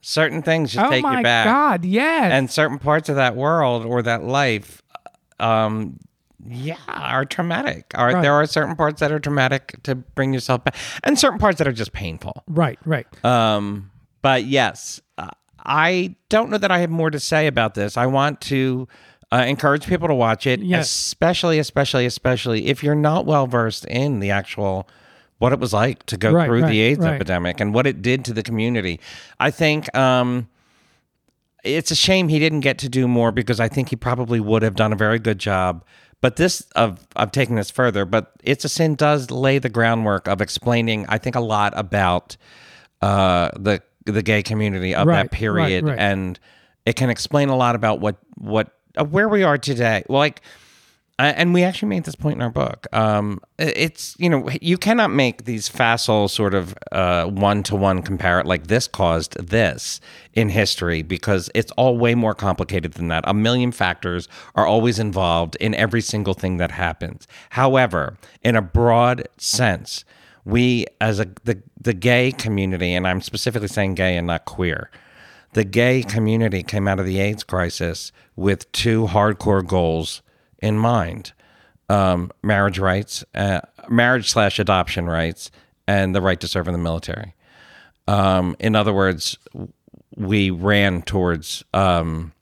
certain things just oh take you back, Oh my god, yes, and certain parts of that world or that life, um, yeah, are traumatic. Are Right. there are certain parts that are traumatic to bring yourself back, and certain parts that are just painful. right, right. Um, but yes, uh, I don't know that I have more to say about this. I want to uh, encourage people to watch it, Yes. especially, especially, especially if you're not well versed in the actual what it was like to go Right, through right, the AIDS epidemic and what it did to the community. I think. Um, it's a shame he didn't get to do more because I think he probably would have done a very good job. But this of of taking this further, but it's a sin does lay the groundwork of explaining. I think a lot about uh, the the gay community of Right, that period, right. and it can explain a lot about what what uh, where we are today. Well, like and we actually made this point in our book. Um, it's you know you cannot make these facile sort of one to one compare like this caused this in history because it's all way more complicated than that. A million factors are always involved in every single thing that happens. However, in a broad sense, we as a the the gay community, and I'm specifically saying gay and not queer the gay community came out of the AIDS crisis with two hardcore goals in mind um, marriage rights, uh, marriage slash adoption rights, and the right to serve in the military. Um, in other words, we ran towards um,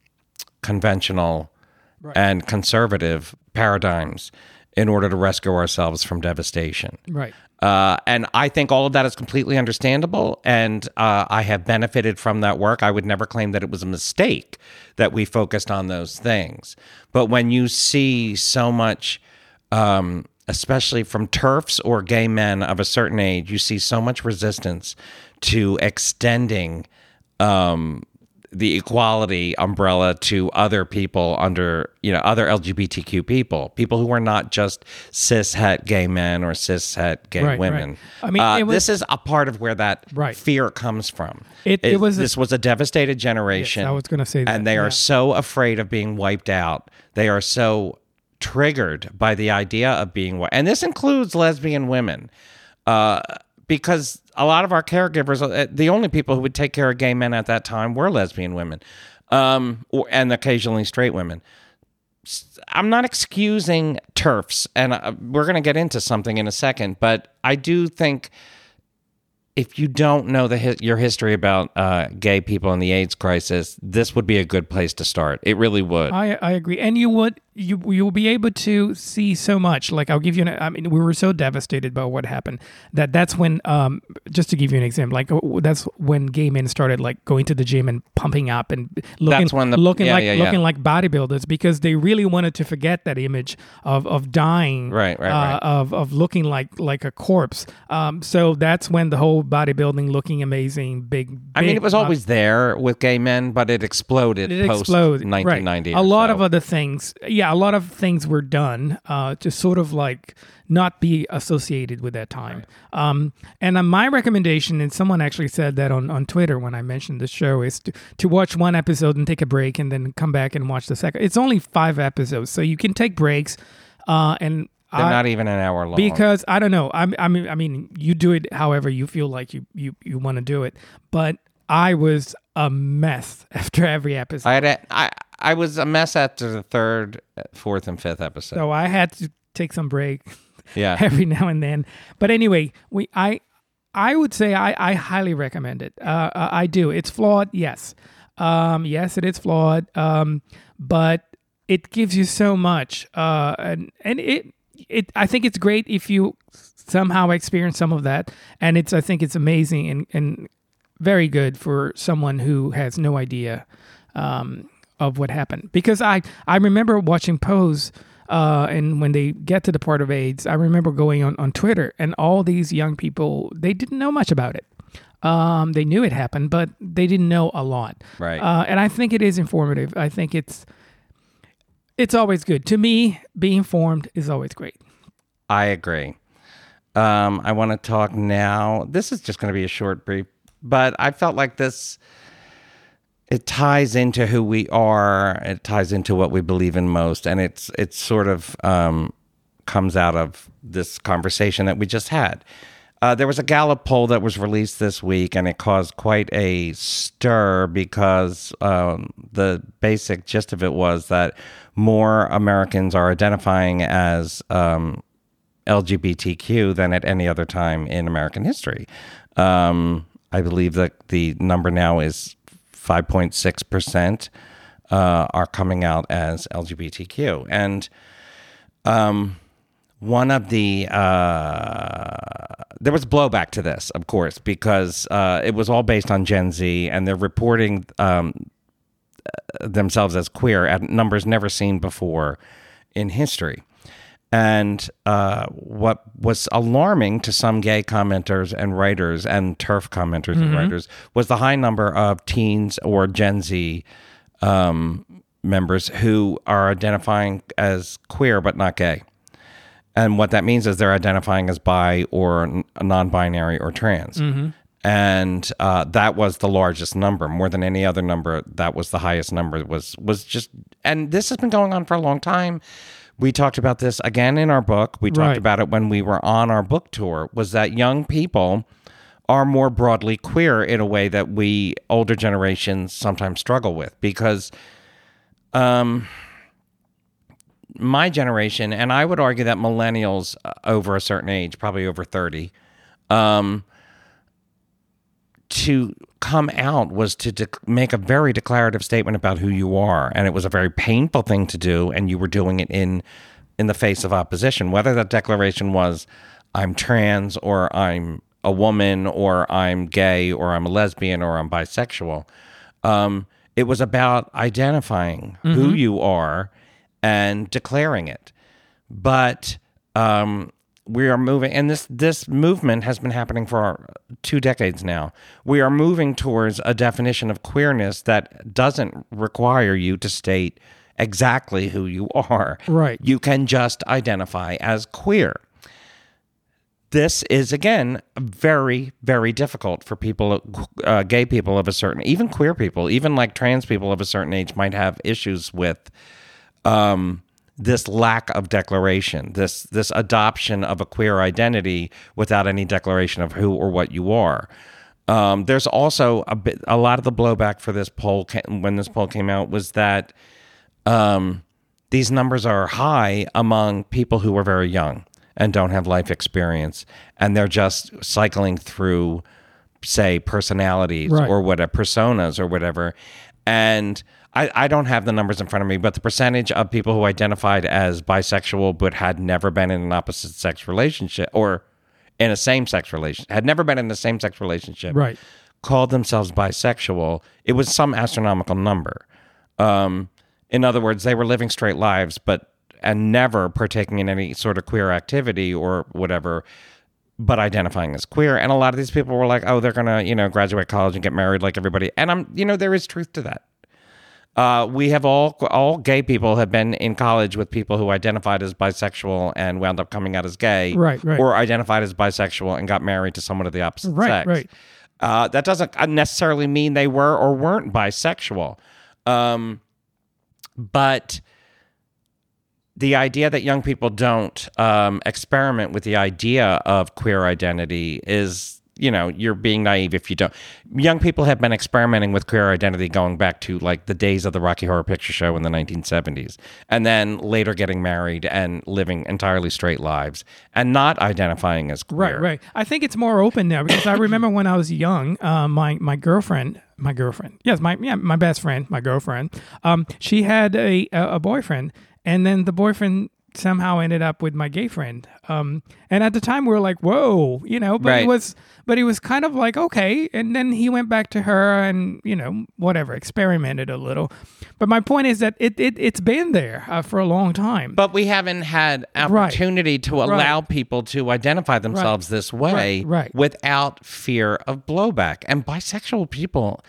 conventional and conservative paradigms in order to rescue ourselves from devastation. Right. Uh, and I think all of that is completely understandable. And uh, I have benefited from that work. I would never claim that it was a mistake that we focused on those things. But when you see so much, um, especially from TERFs or gay men of a certain age, you see so much resistance to extending um, the equality umbrella to other people under, you know, other LGBTQ people, people who are not just cis het gay men or cis het gay Right, right. women. I mean, Uh, it was- this is a part of where that Right. fear comes from. It- it was a- this was a devastated generation. Yes, I was gonna say that, and they yeah. are so afraid of being wiped out. They are so triggered by the idea of being and this includes lesbian women. Uh, because a lot of our caregivers, uh, the only people who would take care of gay men at that time were lesbian women, um, and occasionally straight women. I'm not excusing TERFs, and uh, we're going to get into something in a second, but I do think if you don't know the your history about uh, gay people and the AIDS crisis, this would be a good place to start. It really would. I, I agree, and you would you you will be able to see so much. Like I'll give you an. I mean, we were so devastated by what happened that that's when um just to give you an example, like that's when gay men started like going to the gym and pumping up and looking the- looking yeah, like yeah, yeah. looking like bodybuilders because they really wanted to forget that image of of dying Right, right, uh, right. of of looking like like a corpse. Um, so that's when the whole bodybuilding, looking amazing, big. I mean, it was always there with gay men, but it exploded it post exploded. 1990. Right. A lot so. of other things. Yeah, a lot of things were done uh, to sort of like not be associated with that time. Um, and uh, my recommendation, and someone actually said that on, on Twitter when I mentioned the show, is to, to watch one episode and take a break and then come back and watch the second. It's only five episodes, so you can take breaks. Uh, and They're I- not even an hour long. because I don't know. I, I mean, I mean, you do it however you feel like you you you want to do it. But I was a mess after every episode. I had a, I I was a mess after the third, fourth, and fifth episode. so I had to take some break yeah, every now and then. But anyway, we I I would say I, I highly recommend it. Uh, uh, I do. It's flawed, yes. Um, yes, it is flawed. Um, but it gives you so much. Uh, and and it it I think it's great if you somehow experience some of that. And it's I think it's amazing and and very good for someone who has no idea um, of what happened. Because I I remember watching Pose. Uh, and when they get to the part of AIDS, I remember going on, on Twitter, and all these young people they didn't know much about it. Um, they knew it happened, but they didn't know a lot. Right. Uh, and I think it is informative. I think it's it's always good. To me, being informed is always great. I agree. Um, I want to talk now. This is just going to be a short brief, but I felt like this. It ties into who we are. It ties into what we believe in most, and it's it's sort of um, comes out of this conversation that we just had. Uh, there was a Gallup poll that was released this week, and it caused quite a stir because um, the basic gist of it was that more Americans are identifying as um, LGBTQ than at any other time in American history. Um, I believe that the number now is 5.6% uh, are coming out as LGBTQ. And um, one of the, uh, there was blowback to this, of course, because uh, it was all based on Gen Z and they're reporting um, themselves as queer at numbers never seen before in history. And uh, what was alarming to some gay commenters and writers and TERF commenters and writers was the high number of teens or Gen Z um, members who are identifying as queer but not gay. And what that means is they're identifying as bi or non-binary or trans. And uh, that was the largest number, more than any other number. That was the highest number. Was was just, and this has been going on for a long time. We talked about this again in our book. We talked Right. about it when we were on our book tour. Was that young people are more broadly queer in a way that we older generations sometimes struggle with because um my generation and I would argue that millennials uh, over a certain age, probably over 30, um to come out was to dec make a very declarative statement about who you are and it was a very painful thing to do and you were doing it in in the face of opposition. Whether that declaration was i'm trans or i'm a woman or i'm gay or i'm a lesbian or i'm bisexual um, it was about identifying who you are and declaring it but um, we are moving, and this this movement has been happening for two decades now. We are moving towards a definition of queerness that doesn't require you to state exactly who you are. Right. You can just identify as queer. This is again very very difficult for people, uh, gay people of a certain, even queer people, even like trans people of a certain age might have issues with um, this lack of declaration, this this adoption of a queer identity without any declaration of who or what you are. Um, there's also a bit, a lot of the blowback for this poll when this poll came out was that um, these numbers are high among people who are very young and don't have life experience, and they're just cycling through, say, personalities Right. or what personas or whatever, and I, I don't have the numbers in front of me, but the percentage of people who identified as bisexual but had never been in an opposite sex relationship or in a same sex relationship, had never been in a same sex relationship, Right. called themselves bisexual, it was some astronomical number. Um, in other words, they were living straight lives, but and never partaking in any sort of queer activity or whatever, but identifying as queer. And a lot of these people were like, "Oh, they're gonna, you know, graduate college and get married like everybody." And I'm, you know, there is truth to that. Uh, we have all all gay people have been in college with people who identified as bisexual and wound up coming out as gay, Right, right. or identified as bisexual and got married to someone of the opposite Right, sex. right. Uh, that doesn't necessarily mean they were or weren't bisexual. Um, but the idea that young people don't um, experiment with the idea of queer identity is you know you're being naive if you don't. Young people have been experimenting with queer identity going back to like the days of the Rocky Horror Picture Show in the 1970s, and then later getting married and living entirely straight lives and not identifying as queer. Right, right. I think it's more open now because I remember when I was young, uh, my my girlfriend, my girlfriend, yes, my yeah, my best friend, my girlfriend, um, she had a a a boyfriend, and then the boyfriend somehow ended up with my gay friend. Um, and at the time we were like, whoa, you know, but Right. he was, but he was kind of like, okay. And then he went back to her and, you know, whatever, experimented a little. But my point is that it, it, it's been there uh, for a long time. But we haven't had opportunity to allow people to identify themselves this way Right, right. without fear of blowback. And bisexual people,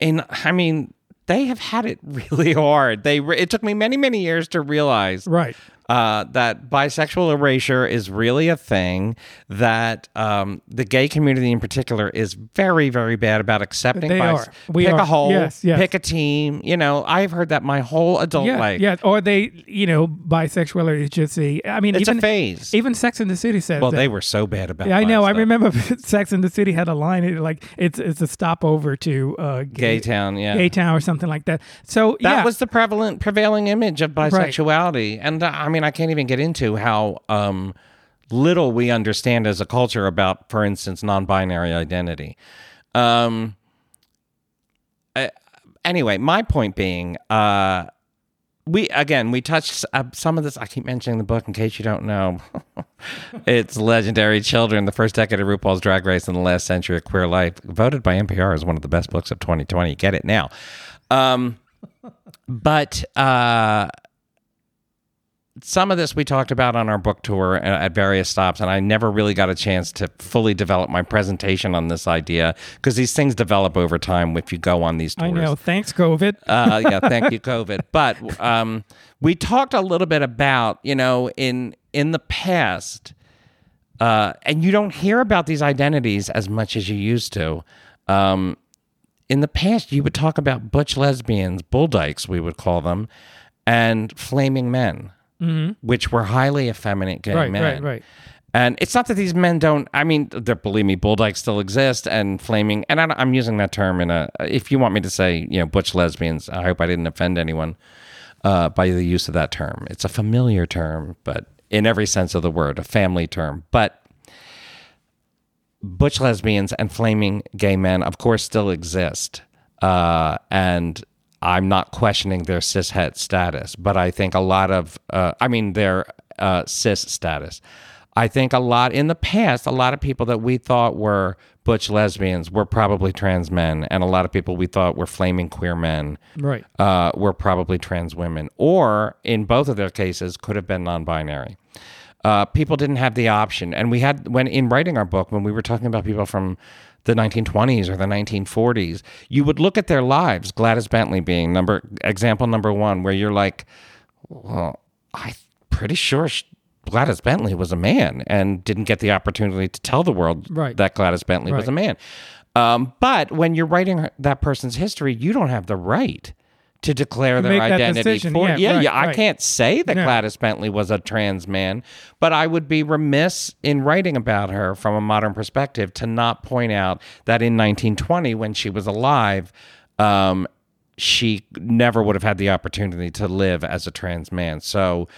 in I mean, they have had it really hard. They re- it took me many many years to realize right. Uh, that bisexual erasure is really a thing. That um, the gay community in particular is very, very bad about accepting. They bis- are. We pick are. a hole, Yes, yes. pick a team. You know, I've heard that my whole adult Yeah, life. yeah. Or they, you know, bisexuality is just a, I mean, It's a even, phase. even Sex in the City says well, that. they were so bad about. Yeah, I know. I remember Sex in the City had a line it, like it's it's a stopover to uh, Gay Town. Yeah, Gay Town or something like that. So that yeah, was the prevalent prevailing image of bisexuality and uh, i mean i can't even get into how um, little we understand as a culture about for instance non-binary identity. Um, uh, anyway my point being uh, we again we touched uh, some of this i keep mentioning the book in case you don't know. It's legendary children the first decade of rupaul's drag race in the last century of queer life voted by npr as one of the best books of 2020 get it now. Um, but uh, some of this we talked about on our book tour at various stops, and I never really got a chance to fully develop my presentation on this idea because these things develop over time if you go on these tours. I know. Thanks, COVID. Uh, yeah, thank you, COVID. But um, we talked a little bit about, you know, in in the past, uh, and you don't hear about these identities as much as you used to. Um, in the past, you would talk about butch lesbians, bull dykes, we would call them, and flaming men, which were highly effeminate gay Mm-hmm. right, men. right, right. And it's not that these men don't. I mean, believe me, bull dykes still exist, and flaming. And I I'm using that term in a. If you want me to say, you know, butch lesbians, I hope I didn't offend anyone uh, by the use of that term. It's a familiar term, but in every sense of the word, a family term. But butch lesbians and flaming gay men, of course, still exist. Uh, and I'm not questioning their cishet status, but I think a lot of, uh, I mean, their uh, cis status. I think a lot in the past, a lot of people that we thought were butch lesbians were probably trans men, and a lot of people we thought were flaming queer men Right. uh, were probably trans women, or in both of their cases, could have been non-binary. Uh, people didn't have the option, and we had when in writing our book, when we were talking about people from the 1920s or the 1940s, you would look at their lives. Gladys Bentley being number example number one, where you're like, well, I'm pretty sure. sh Gladys Bentley was a man and didn't get the opportunity to tell the world Right. that Gladys Bentley was a man. Um, but when you're writing that person's history, you don't have the right to declare their identity for Yeah, yeah, right, yeah. I right. can't say that No. Gladys Bentley was a trans man, but I would be remiss in writing about her from a modern perspective to not point out that in 1920, when she was alive, um, she never would have had the opportunity to live as a trans man. So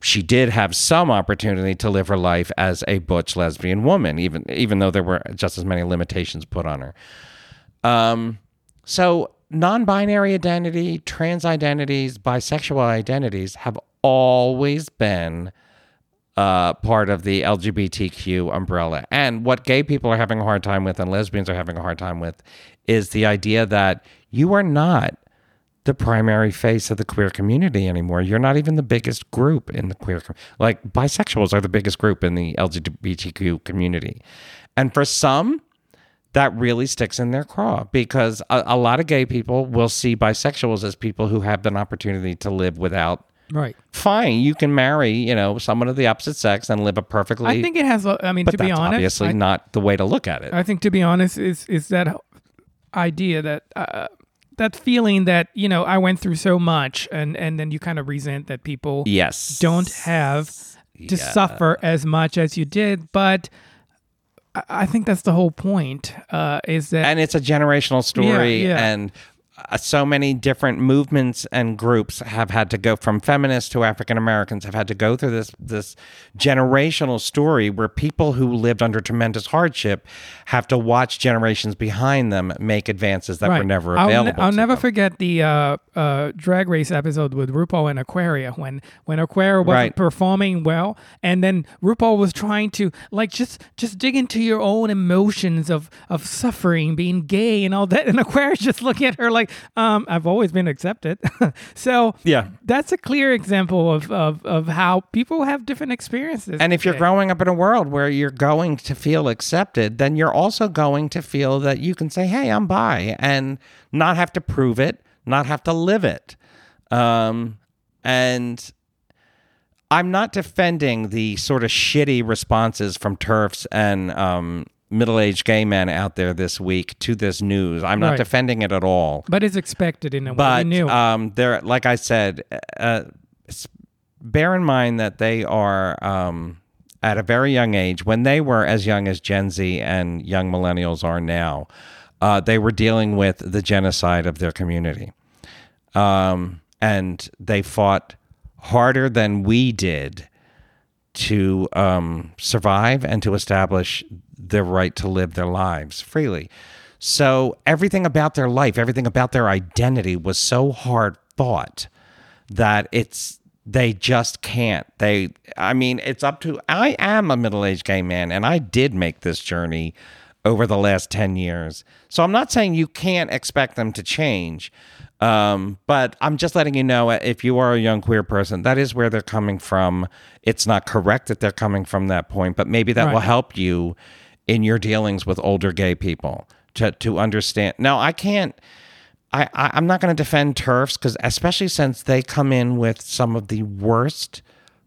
she did have some opportunity to live her life as a butch lesbian woman, even even though there were just as many limitations put on her. Um, so non-binary identity, trans identities, bisexual identities have always been uh, part of the LGBTQ umbrella. And what gay people are having a hard time with and lesbians are having a hard time with is the idea that you are not the primary face of the queer community anymore. You're not even the biggest group in the queer com- like bisexuals are the biggest group in the LGBTQ community. And for some that really sticks in their craw because a, a lot of gay people will see bisexuals as people who have an opportunity to live without Right. fine you can marry you know someone of the opposite sex and live a perfectly I think it has. I mean, to be that's honest, obviously I, not the way to look at it I think to be honest is is that idea that uh, that feeling that you know I went through so much and and then you kind of resent that people yes don't have to Yeah. suffer as much as you did, but I, think that's the whole point. Uh, is that and it's a generational story yeah. and uh, so many different movements and groups have had to go from feminists to African Americans have had to go through this this generational story where people who lived under tremendous hardship have to watch generations behind them make advances that were never I'll, available. I'll never them. forget the uh, uh, drag race episode with RuPaul and Aquaria when when Aquaria wasn't Right. performing well, and then RuPaul was trying to like just just dig into your own emotions of of suffering, being gay, and all that, and Aquaria's just looking at her like, um, I've always been accepted. so Yeah. that's a clear example of of of how people have different experiences. And if you're growing up in a world where you're going to feel accepted, then you're also going to feel that you can say, "Hey, I'm bi," and not have to prove it, not have to live it. Um, and I'm not defending the sort of shitty responses from TERFs and um, middle-aged gay men out there this week to this news. I'm not Right. defending it at all but it's expected in a way. but um, they're like I said, uh, bear in mind that they are um, at a very young age. When they were as young as Gen Z and young millennials are now, uh, they were dealing with the genocide of their community, um, and they fought harder than we did to um, survive and to establish their right to live their lives freely. So everything about their life, everything about their identity was so hard fought that it's they just can't. They I mean, it's up to I am a middle-aged gay man and I did make this journey over the last 10 years. So I'm not saying you can't expect them to change. Um, but I'm just letting you know if you are a young queer person, that is where they're coming from. It's not correct that they're coming from that point, but maybe that will help you in your dealings with older gay people to to understand. Now, I can't. I, I I'm not going to defend TERFs because especially since they come in with some of the worst,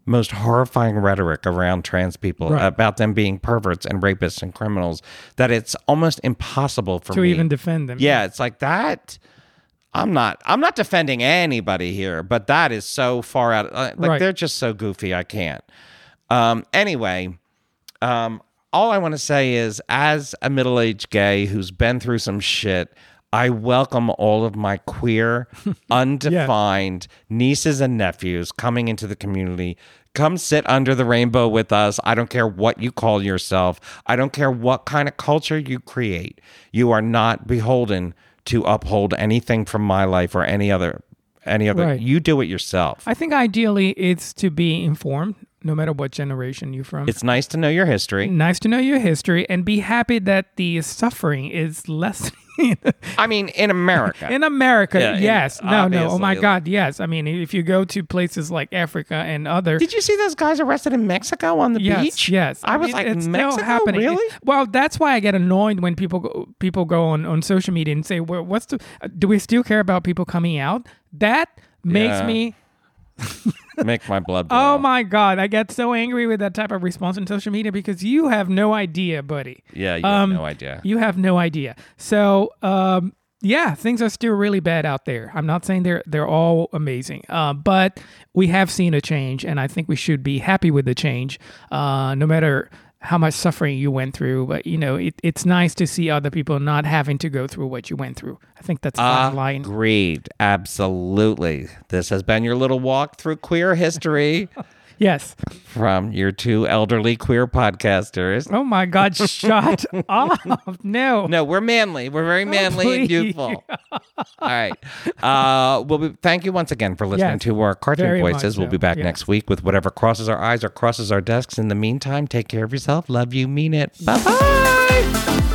most horrifying rhetoric around trans people Right. about them being perverts and rapists and criminals that it's almost impossible for me to me even defend them. yeah, it's like that. I'm not. I'm not defending anybody here, but that is so far out. uh, Like Right. they're just so goofy. I can't. Um. Anyway, um. All I want to say is, as a middle-aged gay who's been through some shit, I welcome all of my queer, undefined nieces and nephews coming into the community. Come sit under the rainbow with us. I don't care what you call yourself. I don't care what kind of culture you create. You are not beholden to uphold anything from my life or any other any other. Right. You do it yourself. I think ideally it's to be informed, no matter what generation you're from. It's nice to know your history. nice to know your history and be happy that the suffering is lessening. I mean, in America. In America, Yeah, in- yes. no, no. Oh my. God, yes. I mean, if you go to places like Africa and other, Did you see those guys arrested in Mexico on the yes, beach? yes. I was mean, like, it's still Mexico, happening. really? Well, that's why I get annoyed when people go, people go on, on social media and say, "Well, what's the? Do we still care about people coming out?" That makes Yeah. me Make my blood. Oh my god, I get so angry with that type of response on social media because you have no idea, buddy. Yeah, you Um, have no idea. You have no idea. So, um, yeah, things are still really bad out there. I'm not saying they're they're all amazing, uh, but we have seen a change, and I think we should be happy with the change, uh, no matter how much suffering you went through. But you know, it, it's nice to see other people not having to go through what you went through. I think that's bottom line. Agreed. Absolutely. This has been your little walk through queer history Yes. from your two elderly queer podcasters. Oh my God! Shut up! No. No, we're manly. We're very manly and youthful. All right. Uh, we'll be, thank you once again for listening Yes, to our cartoon voices. We'll be back Yes. next week with whatever crosses our eyes or crosses our desks. In the meantime, take care of yourself. Love you. Mean it. Bye bye.